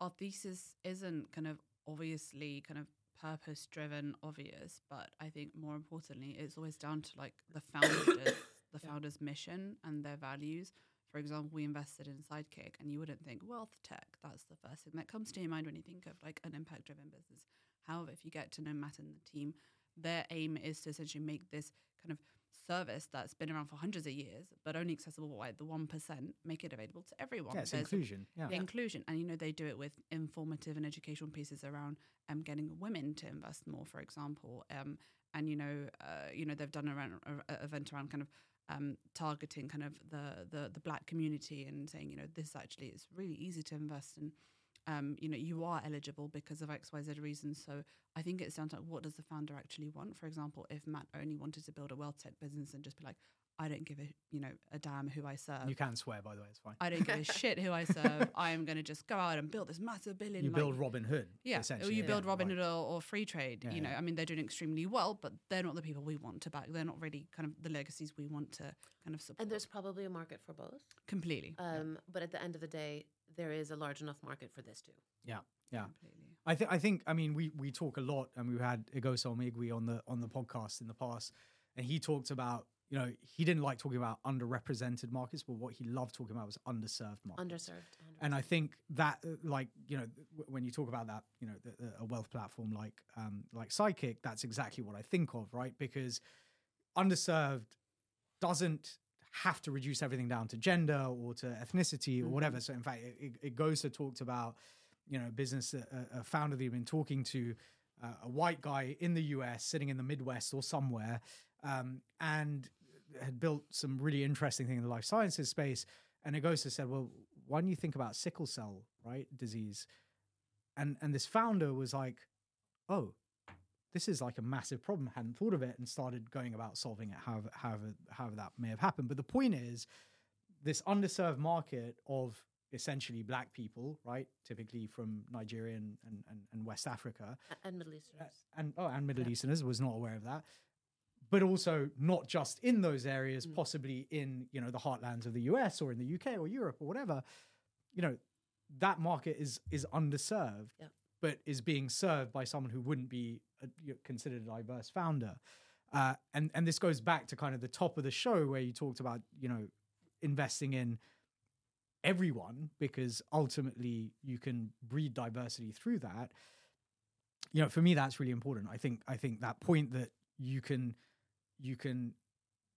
[SPEAKER 2] our thesis isn't kind of obviously kind of purpose driven obvious, but I think more importantly, it's always down to like the founders, the
[SPEAKER 3] Yeah.
[SPEAKER 2] founders' mission and their values. For example, we invested in Sidekick, and you wouldn't think wealth tech. That's the first thing that comes to your mind when you think of like an impact driven business. However, if you get to know Matt and the team, their aim is to essentially make this kind of service that's been around for hundreds of years, but only accessible by the one percent, make it available to everyone.
[SPEAKER 1] yeah, it's inclusion. Yeah.
[SPEAKER 2] inclusion, and you know they do it with informative and educational pieces around um, getting women to invest more, for example. Um, and you know, uh, you know they've done around a, a event around kind of um, targeting kind of the, the the black community and saying you know this actually is really easy to invest in. Um, you know, you are eligible because of X, Y, Z reasons. So I think it's down to what does the founder actually want. For example, if Matt only wanted to build a wealth tech business and just be like, I don't give a you know a damn who I serve.
[SPEAKER 1] You can swear, by the way, it's fine.
[SPEAKER 2] I don't give a shit who I serve. I am going to just go out and build this massive billion.
[SPEAKER 1] You
[SPEAKER 2] like-
[SPEAKER 1] build Robinhood.
[SPEAKER 2] yeah, or
[SPEAKER 1] essentially.
[SPEAKER 2] you
[SPEAKER 1] yeah,
[SPEAKER 2] build Robinhood
[SPEAKER 1] right.
[SPEAKER 2] or, or Freetrade.
[SPEAKER 1] Yeah,
[SPEAKER 2] you know,
[SPEAKER 1] yeah.
[SPEAKER 2] I mean, they're doing extremely well, but they're not the people we want to back. They're not really kind of the legacies we want to kind of support.
[SPEAKER 3] and there's probably a market for both.
[SPEAKER 2] completely,
[SPEAKER 3] Um, But at the end of the day, there is a large enough market for this too.
[SPEAKER 1] Yeah, yeah.
[SPEAKER 2] completely.
[SPEAKER 1] I think I think I mean we we talk a lot, and we've had Igoso Omigwe on the on the podcast in the past, and he talked about you know he didn't like talking about underrepresented markets, but what he loved talking about was underserved markets.
[SPEAKER 3] Underserved.
[SPEAKER 1] And I think that, uh, like you know, when you talk about that, you know, the, the, a wealth platform like um, like Sidekick, that's exactly what I think of, right? Because underserved doesn't have to reduce everything down to gender or to ethnicity or whatever. So in fact, it, it- goes to talked about, you know, a business a, a founder that you've been talking to, uh, a white guy in the US sitting in the Midwest or somewhere, um, and had built some really interesting thing in the life sciences space. And Agosa said, well, why don't you think about sickle cell, right, disease? And and this founder was like, oh, this is like a massive problem. Hadn't thought of it and started going about solving it. However, however, however that may have happened. But the point is, this underserved market of essentially black people, right, typically from Nigeria and and, and, West Africa,
[SPEAKER 3] And Middle Easterners.
[SPEAKER 1] and oh, and Middle
[SPEAKER 3] Yeah.
[SPEAKER 1] Easterners was not aware of that. But also not just in those areas,
[SPEAKER 3] Mm.
[SPEAKER 1] possibly in you know the heartlands of the US or in the UK or Europe or whatever. You know, that market is is underserved,
[SPEAKER 3] Yeah.
[SPEAKER 1] but is being served by someone who wouldn't be a, you know, considered a diverse founder. Uh, and and this goes back to kind of the top of the show where you talked about you know investing in everyone because ultimately you can breed diversity through that you know for me that's really important i think i think that point that you can you can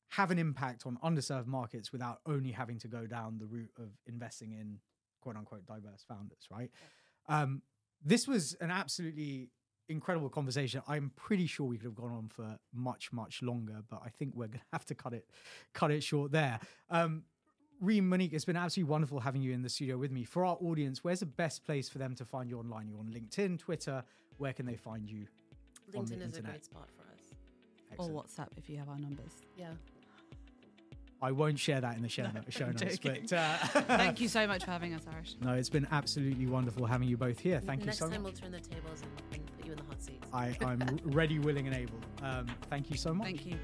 [SPEAKER 1] have an impact on underserved markets without only having to go down the route of investing in quote unquote diverse founders right um this was an absolutely incredible conversation i'm pretty sure we could have gone on for much much longer but i think we're gonna have to cut it cut it short there um Reem, Monik, it's been absolutely wonderful having you in the studio with me. For our audience, where's the best place for them to find you online? You're on LinkedIn, Twitter. Where can they find you? on the
[SPEAKER 3] LinkedIn is a
[SPEAKER 1] internet.
[SPEAKER 3] great spot for us.
[SPEAKER 2] Or
[SPEAKER 1] Excellent.
[SPEAKER 2] WhatsApp if you have our numbers.
[SPEAKER 3] Yeah.
[SPEAKER 1] I won't share that in the show,
[SPEAKER 2] No,
[SPEAKER 1] no, show notes. But uh,
[SPEAKER 2] Thank you so much for having us, Aarish.
[SPEAKER 1] No, it's been absolutely wonderful having you both here. Thank you so much.
[SPEAKER 3] Next
[SPEAKER 1] so
[SPEAKER 3] time
[SPEAKER 1] much.
[SPEAKER 3] we'll turn the tables and, and put you in the hot seat.
[SPEAKER 1] I, I'm ready, willing, and able. Um, thank you so much.
[SPEAKER 3] Thank you.